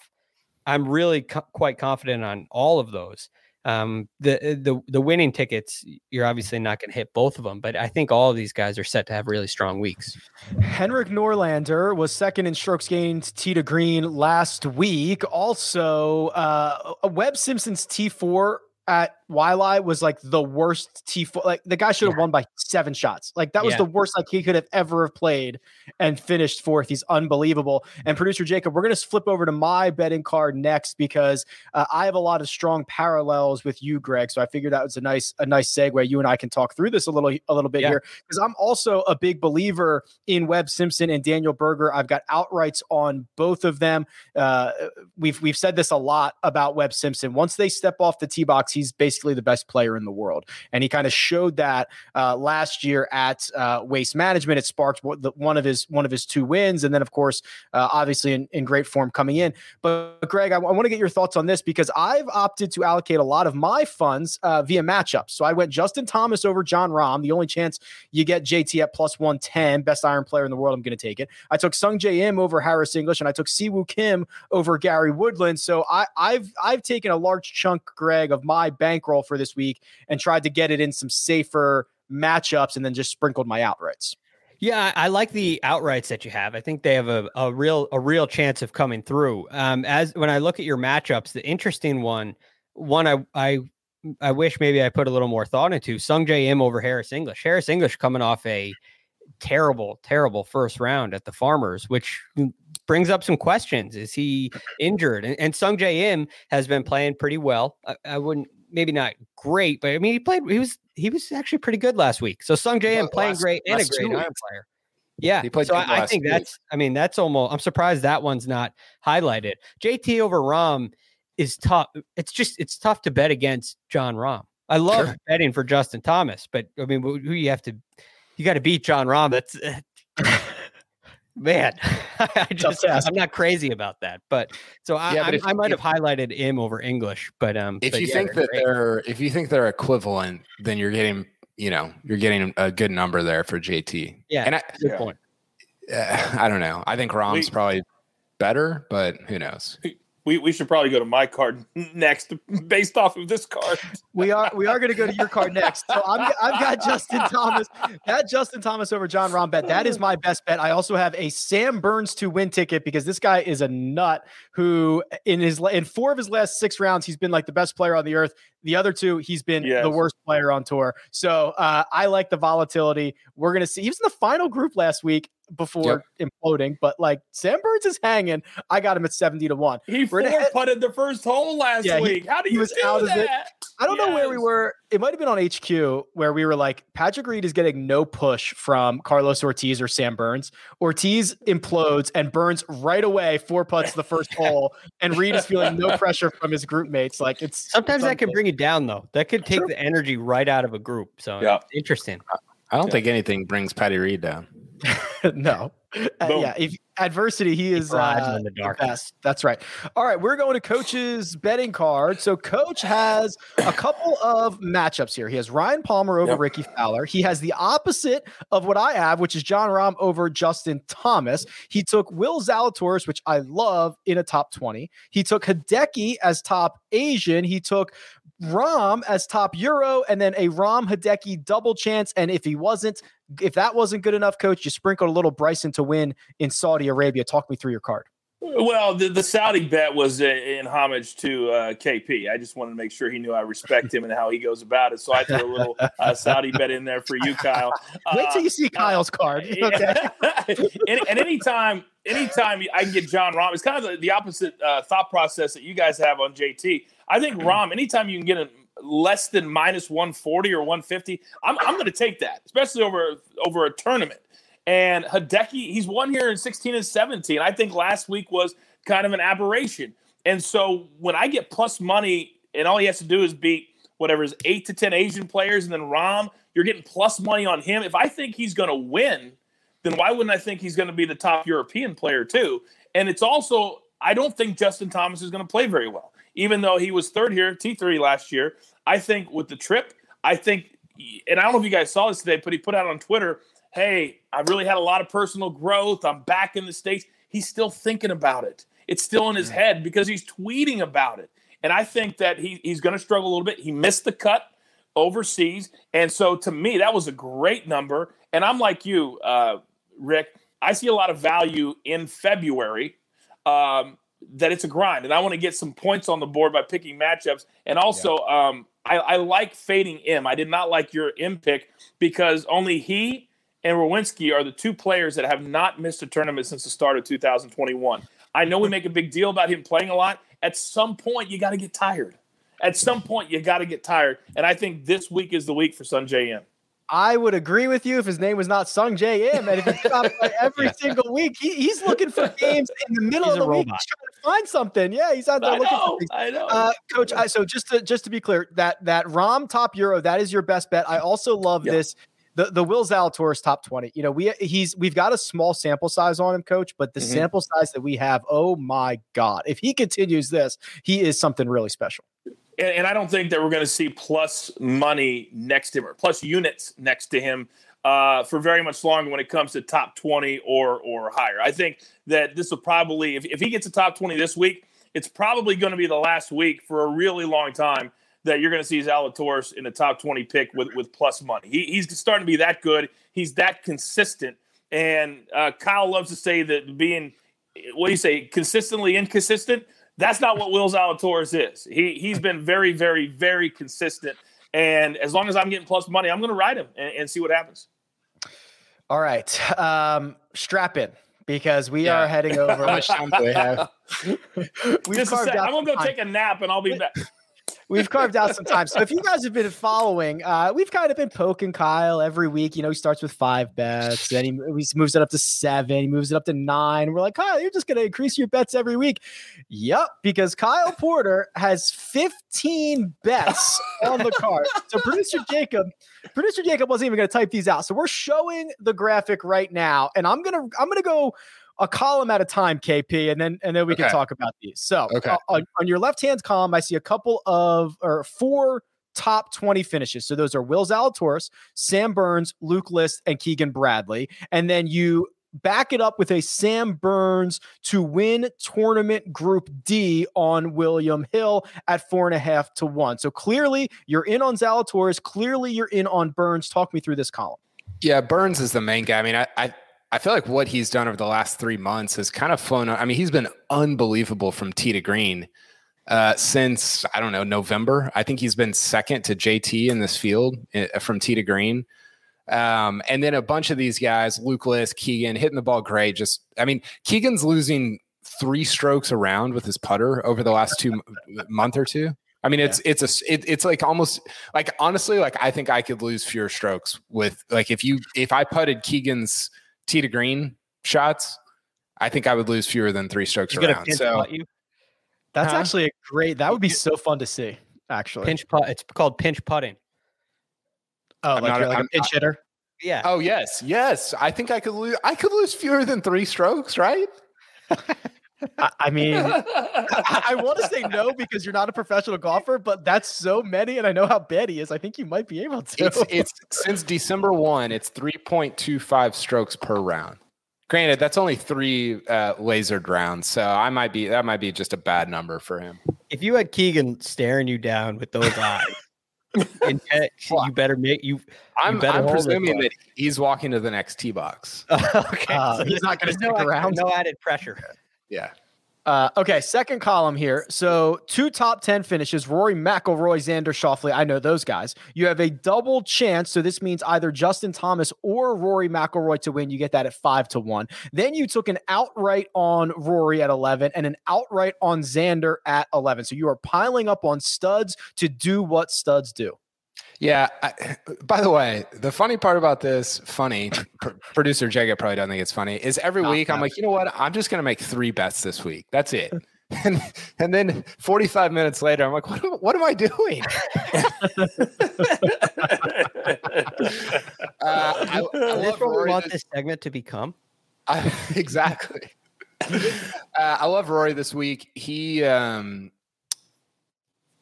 I'm really co- quite confident on all of those. Um, the the the winning tickets, you're obviously not going to hit both of them, but I think all of these guys are set to have really strong weeks. Henrik Norlander was second in strokes gained tee to green last week. Also, uh, Webb Simpson's T4 at Waialae was like the worst T4. Like the guy should have won by seven shots. Like that was Yeah. the worst like he could have ever have played and finished fourth. He's unbelievable. And producer Jacob, we're going to flip over to my betting card next because uh, I have a lot of strong parallels with you, Greg. So I figured that was a nice a nice segue. You and I can talk through this a little a little bit Yeah. here because I'm also a big believer in Webb Simpson and Daniel Berger. I've got outrights on both of them. Uh, we've we've said this a lot about Webb Simpson. Once they step off the tee box, he's basically the best player in the world, and he kind of showed that uh, last year at uh, Waste Management. It sparked one- one of his one of his two wins, and then of course, uh, obviously in, in great form coming in. But Greg, I, want to get your thoughts on this because I've opted to allocate a lot of my funds uh, via matchups. So I went Justin Thomas over Jon Rahm. The only chance you get JT at plus 110, best iron player in the world. I'm going to take it. I took Sungjae Im over Harris English, and I took Si Woo Kim over Gary Woodland. So I, I've I've taken a large chunk, Greg, of my bankroll for this week and tried to get it in some safer matchups, and then just sprinkled my outrights. Yeah, I like the outrights that you have. I think they have a, a real a real chance of coming through. Um, as when I look at your matchups, the interesting one, one I I I wish maybe I put a little more thought into Sungjae Im over Harris English. Harris English coming off a terrible, terrible first round at the Farmers, which brings up some questions. Is he injured? And, and Sungjae Im has been playing pretty well. I, I wouldn't maybe not great, but I mean he played. He was he was actually pretty good last week. So Sungjae Im Well, playing last- great and a great iron player. Yeah, He played so I, I think week. that's. I mean, that's almost. I'm surprised that one's not highlighted. JT over Rahm is tough. It's just it's tough to bet against Jon Rahm. I love Sure. betting for Justin Thomas, but I mean, who you have to, you got to beat Jon Rahm. That's eh, man. I just I'm not crazy about that, but so I, Yeah, but I'm- if- I might have highlighted him over English, but um, if but you yeah, think that great. they're if you think they're equivalent, then you're getting you know you're getting a good number there for JT. yeah, and I good Yeah. point. uh, I don't know. I think Rahm's We- probably better, but who knows? We, we should probably go to my card next based off of this card. We are we are going to go to your card next. So I'm I've got Justin Thomas. That Justin Thomas over Jon Rahm bet. That is my best bet. I also have a Sam Burns to win ticket because this guy is a nut who in his in four of his last six rounds he's been like the best player on the earth. The other two he's been Yes. the worst player on tour. So uh, I like the volatility. We're going to see. He was in the final group last week before imploding, but like Sam Burns is hanging. I got him at seventy to one. He We're four putted the first hole last Yeah, he- week. How do you was do out of it. that? I don't know where we were. It might have been on HQ where we were like, Patrick Reed is getting no push from Carlos Ortiz or Sam Burns. Ortiz implodes and Burns right away four putts the first hole, and Reed is feeling no pressure from his group mates. Like it's Sometimes it's that can bring you down, though. That could take the energy right out of a group. So Yeah. interesting. I don't think anything brings Patty Reed down. no. Uh, yeah, if adversity, he is uh, in the best. That's right. All right, we're going to Coach's betting card. So Coach has a couple of matchups here. He has Ryan Palmer over Yep. Rickie Fowler. He has the opposite of what I have, which is Jon Rahm over Justin Thomas. He took Will Zalatoris, which I love, in a top 20. He took Hideki as top Asian. He took Rahm as top Euro, and then a Rahm Hideki double chance. And if he wasn't, if that wasn't good enough, coach, you sprinkled a little Bryson to win in Saudi Arabia. Talk me through your card. Well, the, the Saudi bet was uh, in homage to uh, KP. I just wanted to make sure he knew I respect him and how he goes about it. So I threw a little uh, Saudi bet in there for you, Kyle. Wait till Uh, you see Kyle's card. Okay. and, and anytime, anytime I can get Jon Rahm, it's kind of the, the opposite uh, thought process that you guys have on JT. I think Rahm, anytime you can get him less than minus 140 or 150, I'm, I'm going to take that, especially over over a tournament. And Hideki, he's won here in 16 and 17. I think last week was kind of an aberration. And so when I get plus money, and all he has to do is beat whatever is eight to ten Asian players, and then Rahm, you're getting plus money on him. If I think he's going to win, then why wouldn't I think he's going to be the top European player too? And it's also I don't think Justin Thomas is going to play very well, even though he was third here, T3 last year. I think with the trip, I think, and I don't know if you guys saw this today, but he put out on Twitter, hey, I really had a lot of personal growth. I'm back in the States. He's still thinking about it. It's still in his head because he's tweeting about it. And I think that he, he's going to struggle a little bit. He missed the cut overseas. And so to me, that was a great number. And I'm like you, uh, Rick, I see a lot of value in February um, that it's a grind. And I want to get some points on the board by picking matchups. And also, yeah. um, I, I, like fading M. I did not like your M pick because only he and Rowinski are the two players that have not missed a tournament since the start of 2021. I know we make a big deal about him playing a lot. At some point, you got to get tired. At some point, you got to get tired. And I think this week is the week for Sungjae Im. I would agree with you if his name was not Sungjae Im. And if he's not every single week, he, he's looking for games in the middle he's of the week. He's trying to find something. Yeah, he's out there I looking know, for things. I know. Uh, Coach, I, so just to just to be clear, that that Rahm top Euro, that is your best bet. I also love this the the Will Zalatoris top 20. You know, we he's we've got a small sample size on him, coach, but the mm-hmm. sample size that we have, oh my God. If he continues this, he is something really special. And, and I don't think that we're going to see plus money next to him or plus units next to him uh, for very much longer when it comes to top 20 or or higher. I think that this will probably, if, if he gets a top 20 this week, it's probably going to be the last week for a really long time that you're going to see Zalatoris in the top 20 pick with, with plus money. He, he's starting to be that good. He's that consistent. And uh, Kyle loves to say that being, what do you say, consistently inconsistent? That's not what Will Zalatoris is. He, he's been very, very, very consistent. And as long as I'm getting plus money, I'm going to ride him and, and, see what happens. All right. Um, strap in because we yeah. are heading over. How much time do we have? We've carved out I'm going to go time. take a nap and I'll be back we've carved out some time. So if you guys have been following, uh, we've kind of been poking Kyle every week. You know, he starts with five bets, then he, moves it up to seven, he moves it up to nine. We're like, Kyle, you're just going to increase your bets every week. Yep, because Kyle Porter has 15 bets on the card. So producer Jacob, producer Jacob wasn't even going to type these out. So we're showing the graphic right now, and I'm gonna I'm gonna go a column at a time, KP, and then and then we okay. can talk about these. So okay. uh, on, on your left hand column, I see a couple of or four top 20 finishes. So those are Will Zalatoris, Sam Burns, Luke List, and Keegan Bradley. And then you back it up with a Sam Burns to win tournament group D on William Hill at four and a half to one. So clearly you're in on Zalatoris. Clearly you're in on Burns. Talk me through this column. Yeah, Burns is the main guy. I mean, I, I I feel like what he's done over the last three months has kind of flown. I mean, he's been unbelievable from tee to green uh, since I don't know November. I think he's been second to JT in this field uh, from tee to green. Um, and then a bunch of these guys, Luke List, Keegan, hitting the ball great. Just, I mean, Keegan's losing three strokes around with his putter over the last two month or two. I mean, it's yeah. it's a it, it's like almost like honestly, like I think I could lose fewer strokes with like if you if I putted Keegan's tee to green shots, I think I would lose fewer than three strokes around. So that's huh? actually a great. That would be so fun to see. Actually, pinch putt. It's called pinch putting. Oh, I'm like, not, you're like I'm, a pinch hitter. Yeah. Oh yes, yes. I think I could lose. I could lose fewer than three strokes, right? I, I mean, I, I want to say no because you're not a professional golfer, but that's so many, and I know how bad he is. I think you might be able to. It's, it's since December one. It's three point two five strokes per round. Granted, that's only three uh, lasered rounds, so I might be that might be just a bad number for him. If you had Keegan staring you down with those eyes. and you better make you. I'm, you I'm presuming that he's walking to the next tee box. okay, uh, so he's not going to stick no, around. No added pressure. Yeah. Uh, okay, second column here. So two top 10 finishes Rory McIlroy, Xander Schauffele. I know those guys. You have a double chance. So this means either Justin Thomas or Rory McIlroy to win. You get that at five to one. Then you took an outright on Rory at 11 and an outright on Xander at 11. So you are piling up on studs to do what studs do. Yeah. I, by the way, the funny part about this, funny, pr- producer Jacob probably doesn't think it's funny, is every Not week I'm like, you know what? I'm just going to make three bets this week. That's it. And, and then 45 minutes later, I'm like, what, am- what am I doing? uh, I, I Is this love what we want this- this segment to become? I, exactly. uh, I love Rory this week. He um,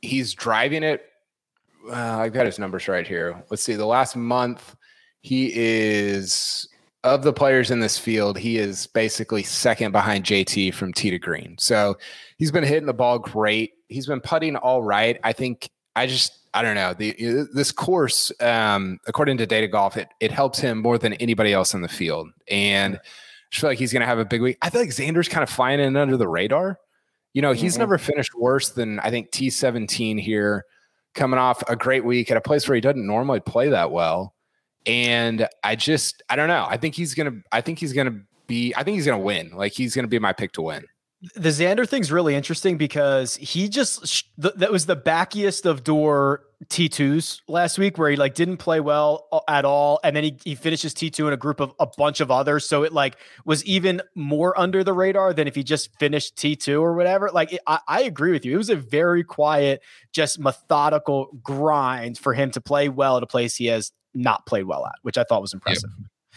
he's driving it. Uh, I've got his numbers right here. Let's see. The last month, he is of the players in this field. He is basically second behind JT from tee to green. So he's been hitting the ball great. He's been putting all right. I think. I just I don't know the this course. Um, according to Data Golf, it it helps him more than anybody else in the field, and. I feel like he's going to have a big week. I feel like Xander's kind of flying in under the radar. You know, he's Mhm. never finished worse than I think T17 here, coming off a great week at a place where he doesn't normally play that well. And I just, I don't know. I think he's to, I think he's to be, I think he's to win. Like he's to be my pick to win. The Xander thing's really interesting because he just sh- th- that was the backiest of door T2s last week where he like didn't play well at all and then he he finishes T2 in a group of a bunch of others so it like was even more under the radar than if he just finished T2 or whatever like it, I, I agree with you it was a very quiet just methodical grind for him to play well at a place he has not played well at which I thought was impressive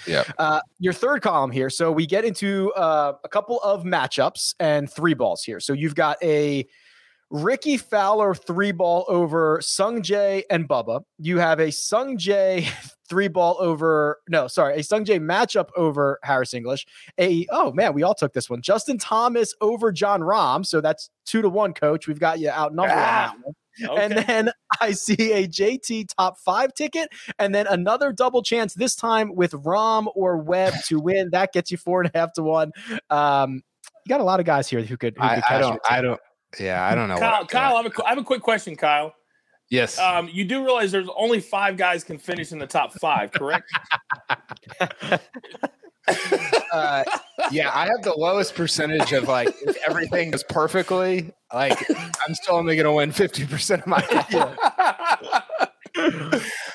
Yeah. uh, your third column here. So we get into uh, a couple of matchups and three balls here. So you've got a Rickie Fowler three ball over Sung Jae and Bubba. You have a Sung Jae three ball over, no, sorry, a Sung Jae matchup over Harris English. A, oh man, we all took this one. Justin Thomas over Jon Rahm. So that's two to one, coach. We've got you outnumbered. on Ah, that one. And then I see a JT top five ticket, and then another double chance this time with Rahm or Webb to win. That gets you four and a half to one. Um, you got a lot of guys here who could. Who I, could I cash don't, I don't, yeah, I don't know. Kyle, what, Kyle I, have a, have a quick question, Kyle. yes. Um, you do realize there's only five guys can finish in the top five, correct? uh, yeah, I have the lowest percentage of like if everything goes perfectly, like I'm still only going to win 50% of my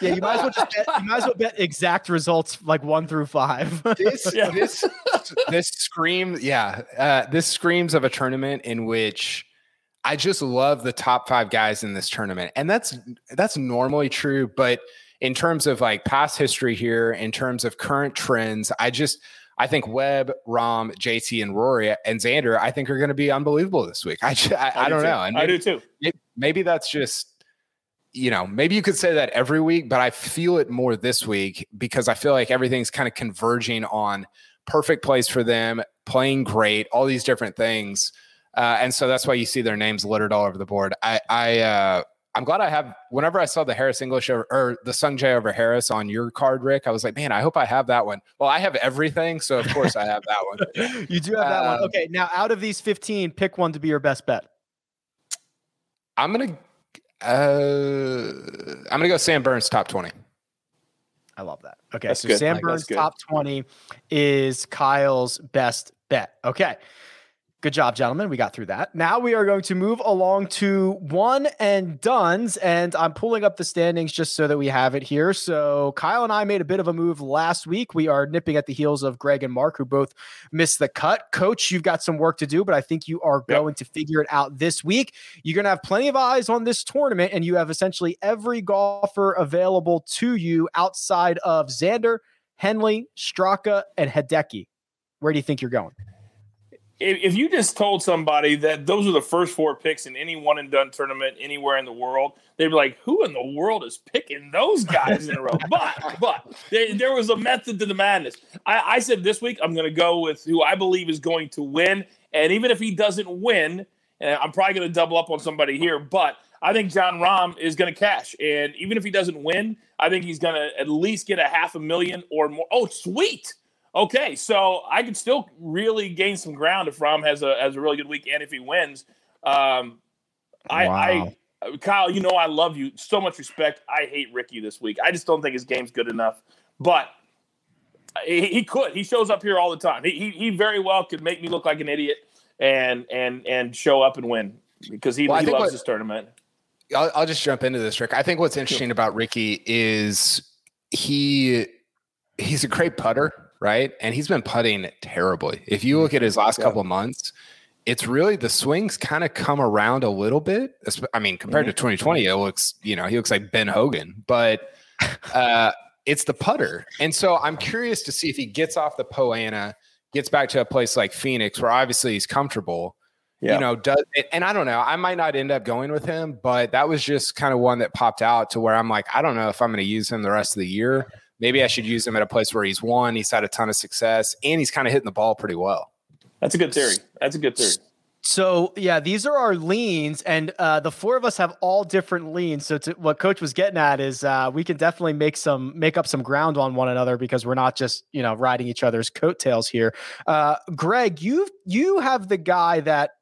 Yeah, you might as well just bet, you might as well bet exact results like one through five. this Yeah. this this screams yeah uh, this screams of a tournament in which I just love the top five guys in this tournament, and that's that's normally true. But in terms of like past history here, in terms of current trends, I just I think Webb, Rahm, JT, and Rory and Xander, I think are going to be unbelievable this week. I ju- I, I, do don't too. know, and I do too. maybe that's just you know maybe you could say that every week but i feel it more this week because i feel like everything's kind of converging on perfect place for them playing great all these different things uh, and so that's why you see their names littered all over the board i i uh I'm glad I have. Whenever I saw the Harris English or, or the Sung Jae over Harris on your card, Rick, I was like, man, I hope I have that one. Well, I have everything, so of course I have that one. you do have that one. Um, Okay, now out of these 15, pick one to be your best bet. I'm gonna, uh, I'm gonna go Sam Burns top twenty. I love that. Okay, That's so good. Sam Burns top 20 is Kyle's best bet. Okay. Good job, gentlemen. We got through that. Now we are going to move along to one and duns. And I'm pulling up the standings just so that we have it here. So Kyle and I made a bit of a move last week. We are nipping at the heels of Greg and Mark, who both missed the cut. Coach, you've got some work to do, but I think you are Yep. going to figure it out this week. You're going to have plenty of eyes on this tournament, and you have essentially every golfer available to you outside of Xander, Henley, Straka, and Hideki. Where do you think you're going? If, if you just told somebody that those are the first four picks in any one and done tournament anywhere in the world, they'd be like, "Who in the world is picking those guys in a row?" But but there, there was a method to the madness. I, I said this week I'm going to go with who I believe is going to win, and even if he doesn't win, and I'm probably going to double up on somebody here, but I think Jon Rahm is going to cash, and even if he doesn't win, I think he's going to at least get a half a million or more. Oh, sweet. Okay, so I could still really gain some ground if Rahm has a has a really good week and if he wins. Um, I, I Kyle, you know I love you. So much respect. I hate Rickie this week. I just don't think his game's good enough. But he, he could. He shows up here all the time. He, he he very well could make me look like an idiot and and and show up and win because he, Well, he loves what- this tournament. I'll, I'll just jump into this, Rick. I think what's interesting about Rickie is he he's a great putter, right? And he's been putting terribly. If you look at his last Yeah. couple of months, it's really the swings kind of come around a little bit. I mean, compared to 2020, it looks, you know, he looks like Ben Hogan, but uh, it's the putter. And so I'm curious to see if he gets off the Poa annua, gets back to a place like Phoenix, where obviously he's comfortable. Yeah. You know, does and I don't know. I might not end up going with him, but that was just kind of one that popped out to where I'm like, I don't know if I'm going to use him the rest of the year. Maybe I should use him at a place where he's won, he's had a ton of success, and he's kind of hitting the ball pretty well. That's a good theory. That's a good theory. So yeah, these are our leans, and uh, the four of us have all different leans. So to, what Coach was getting at is uh, we can definitely make some make up some ground on one another because we're not just you know riding each other's coattails here. Uh, Greg, you you have the guy that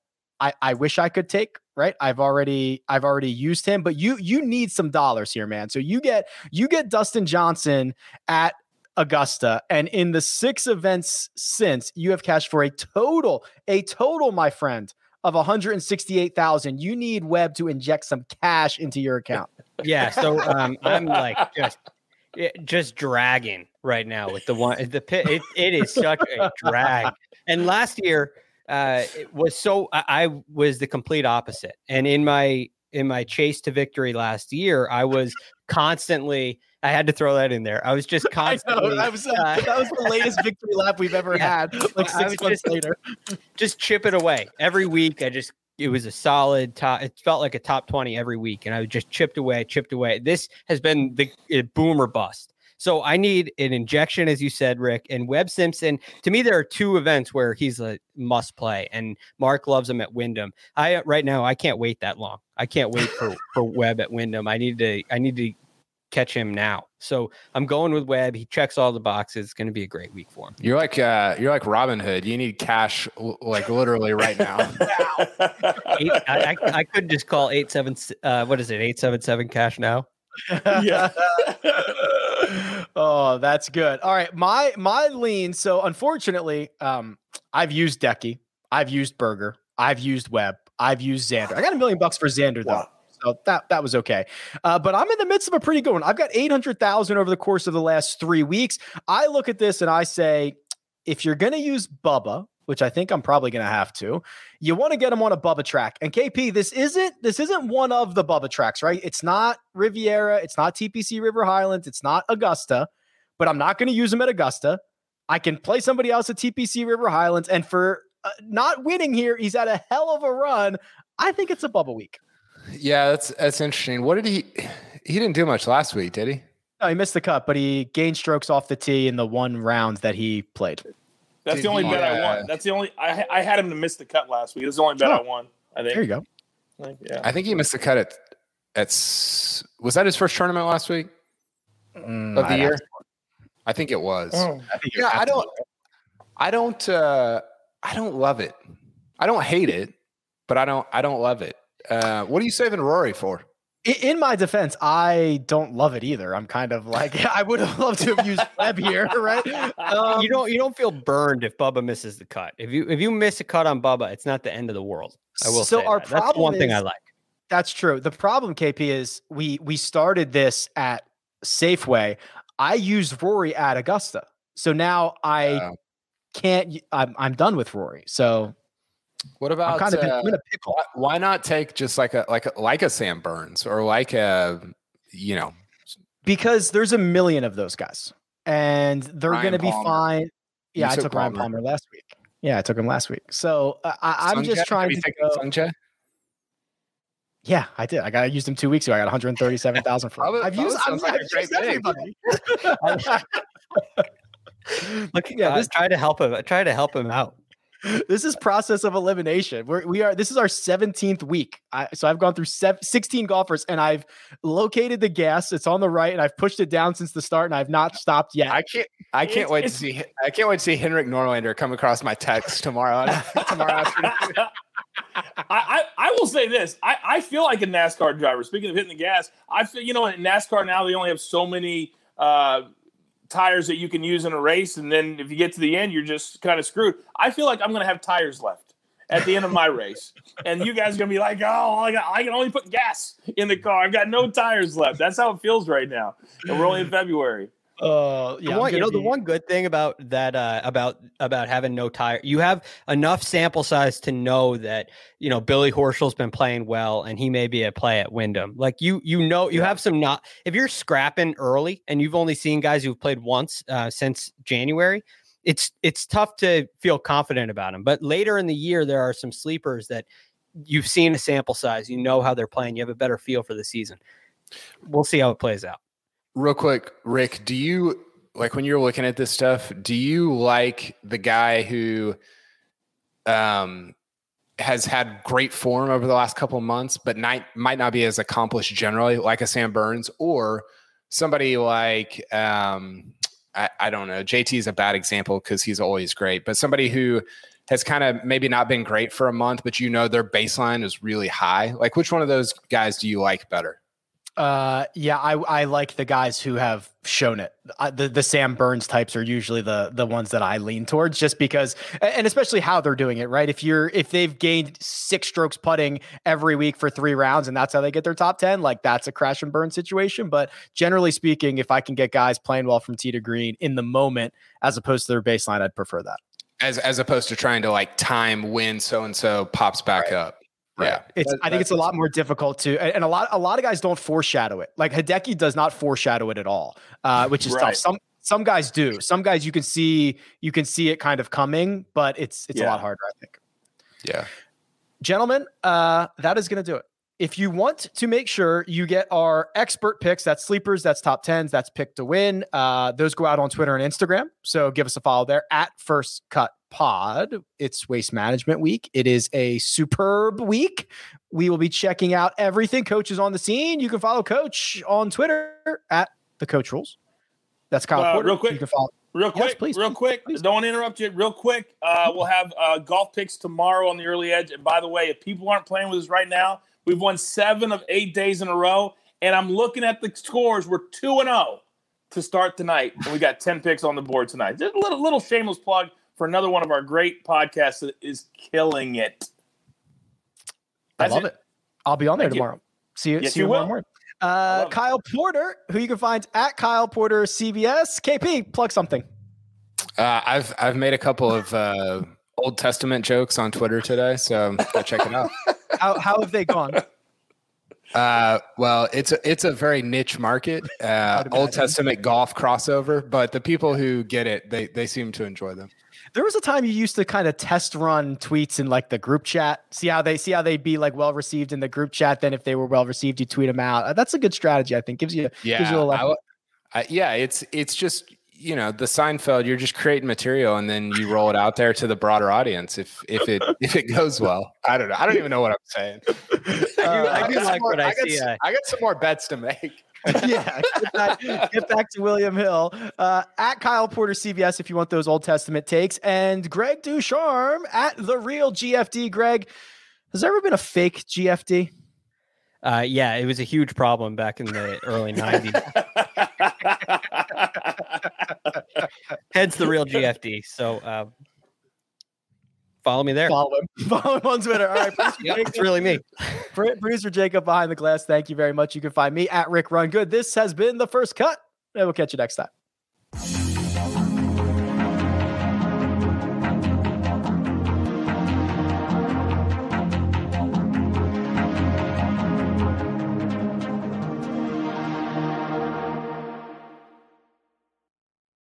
I, I wish I could take. Right, I've already I've already used him, but you you need some dollars here, man. So you get you get Dustin Johnson at Augusta. And in the six events since, you have cashed for a total, a total, my friend, of 168,000. You need Webb to inject some cash into your account. Yeah, so um, I'm like just eh, just dragging right now with the one the pit. It, it is such a drag. And last year, uh, it was so I, I was the complete opposite. And in my in my chase to victory last year, I was constantly. I had to throw that in there. I was just constantly. that was uh, that was the latest victory lap we've ever Yeah. had. Like six months just- later. just chip it away every week. I just it was a solid top. It felt like a top twenty every week, and I just chipped away, chipped away. This has been the boomer bust. So I need an injection, as you said, Rick, and Webb Simpson. To me, there are two events where he's a must play, and Mark loves him at Wyndham. I uh, right now I can't wait that long. I can't wait for for Webb at Wyndham. I need to I need to catch him now. So I'm going with Webb. He checks all the boxes. It's going to be a great week for him. You're like uh, you're like Robin Hood. You need cash like literally right now. Eight, I, I, I could just call eight seven. Uh, what is it? Eight seven seven cash now. yeah. oh, that's good. All right, my my lean. So unfortunately, um, I've used Decky, I've used Berger, I've used Webb, I've used Xander. I got a million bucks for Xander though. So that that was okay, uh, but I'm in the midst of a pretty good one. I've got eight hundred thousand over the course of the last three weeks. I look at this and I say, if you're going to use Bubba, which I think I'm probably going to have to, you want to get him on a Bubba track. And KP, this isn't this isn't one of the Bubba tracks, right? It's not Riviera, it's not TPC River Highlands, it's not Augusta, but I'm not going to use him at Augusta. I can play somebody else at TPC River Highlands, and for uh, not winning here, he's had a hell of a run. I think it's a Bubba week. yeah, that's that's interesting. What did he? He didn't do much last week, did he? No, he missed the cut, but he gained strokes off the tee in the one round that he played. That's Did the only he, bet I won. That's the only I I had him to miss the cut last week. That's the only bet I Oh. won. I think. There you go. Like, yeah. I think he missed the cut at at was that his first tournament last week Mm, of the I'd year? I think it was. Oh. I think Yeah, I don't. I don't. uh I don't love it. I don't hate it, but I don't. I don't love it. Uh What are you saving Rory for? I- In my defense, I don't love it either. I'm kind of like I would have loved to have used Webb here, right? Um, you don't you don't feel burned if Bubba misses the cut. If you if you miss a cut on Bubba, it's not the end of the world. I will So say our that. That's the problem one thing I like. That's true. The problem, KP, is we we started this at Safeway. I used Rory at Augusta, so now I Uh, can't. y- I'm I'm done with Rory. So what I'm about? kind of in, uh, I'm in a pickle. why, why not take just like a like a like a Sam Burns or like a you know because there's a million of those guys, and they're going to be Palmer. fine. You Yeah, I took took Ryan Palmer. Palmer last week. Yeah, I took him last week. So uh, I, I'm just trying to go. Sungjae? Yeah, I did. I got I used him two weeks ago. I got 137,000 for. Probably- I've used, I've, like a I've great used everybody. Look, yeah, yeah, this- try to help him. I try to help him out. This is process of elimination. We're, we are. This is our 17th week. I, so I've gone through sev- 16 golfers, and I've located the gas. It's on the right, and I've pushed it down since the start, and I've not stopped yet. I can't. I can't It's- wait to see. I can't wait to see Henrik Norlander come across my text tomorrow. tomorrow afternoon. I, I, I will say this. I, I feel like a NASCAR driver. Speaking of hitting the gas, I feel you know in NASCAR now they only have so many uh, tires that you can use in a race, and then if you get to the end, you're just kind of screwed. I feel like I'm going to have tires left at the end of my race, and you guys are going to be like, "Oh, I, got, I can only put gas in the car. I've got no tires left." That's how it feels right now, and we're only in February. Uh, yeah, one, you know the one good thing about that uh, about about having no tire, you have enough sample size to know that you know Billy Horschel's been playing well and he may be a play at Wyndham. Like you you know you have some not if you're scrapping early and you've only seen guys who've played once uh, since January, it's it's tough to feel confident about them. But later in the year, there are some sleepers that you've seen a sample size, you know how they're playing, you have a better feel for the season. We'll see how it plays out. Real quick, Rick, do you like when you're looking at this stuff, do you like the guy who um has had great form over the last couple of months, but might might not be as accomplished generally, like a Sam Burns, or somebody like um I, I don't know, JT is a bad example because he's always great, but somebody who has kind of maybe not been great for a month, but you know their baseline is really high. Like which one of those guys do you like better? Uh, yeah, I I like the guys who have shown it. I, the the Sam Burns types are usually the the ones that I lean towards, just because, and especially how they're doing it. Right, if you're if they've gained six strokes putting every week for three rounds, and that's how they get their top ten, like that's a crash and burn situation. But generally speaking, if I can get guys playing well from tee to green in the moment as opposed to their baseline, I'd prefer that. as as opposed to trying to like time when so and so pops back up. Yeah. It's That- I think it's a lot more difficult to and a lot a lot of guys don't foreshadow it. Like Hideki does not foreshadow it at all, uh, which is Right. tough. Some some guys do. Some guys you can see you can see it kind of coming, but it's it's a lot harder, I think. Yeah. Gentlemen, uh, that is going to do it. If you want to make sure you get our expert picks, that's sleepers, that's top tens, that's pick to win. Uh, those go out on Twitter and Instagram. So give us a follow there at First Cut Pod. It's Waste Management Week. It is a superb week. We will be checking out everything. Coach is on the scene. You can follow Coach on Twitter at the Coach Rules. That's Kyle Uh, Porter. real quick, You can follow. Real Yes, quick, please, real please, quick. please. Don't want to interrupt you. Real quick, uh, we'll have uh, golf picks tomorrow on the early edge. And by the way, if people aren't playing with us right now, we've won seven of eight days in a row. And I'm looking at the scores. We're two and zero to start tonight, and we got ten picks on the board tonight. Just a little, little shameless plug for another one of our great podcasts that is killing it. I love it. I'll be on there Thank you. tomorrow. See you. Yes, see you you tomorrow will. Uh, love it. Kyle Porter, who you can find at Kyle Porter CBS. KP, plug something. Uh, I've I've made a couple of uh, Old Testament jokes on Twitter today, so go check it out. How, how have they gone? Uh, well, it's a it's a very niche market, uh, Old. Testament golf crossover, but the people who get it, they they seem to enjoy them. There was a time you used to kind of test run tweets in like the group chat, see how they see how they'd be like well received in the group chat. Then if they were well received, you tweet them out. Uh, That's a good strategy, I think. Gives you gives Yeah, you a I level. w- I- yeah, it's it's just you know the Seinfeld. You're just creating material, and then you roll it out there to the broader audience. If if it if it goes well, I don't know. I don't even know what I'm saying. I do got like more- what I got see, s- uh, I got some more bets to make. yeah, get back, get back to William Hill uh, at Kyle Porter CBS if you want those Old Testament takes, and Greg Ducharme at the real GFD. Greg, has there ever been a fake GFD? Uh, yeah, it was a huge problem back in the early 90s. Heads the real GFD. So uh, follow me there. Follow him. Follow him on Twitter. All right, it's really me. Pro- producer Jacob behind the glass. Thank you very much. You can find me at Rick Run Good. This has been the first cut, and we'll catch you next time.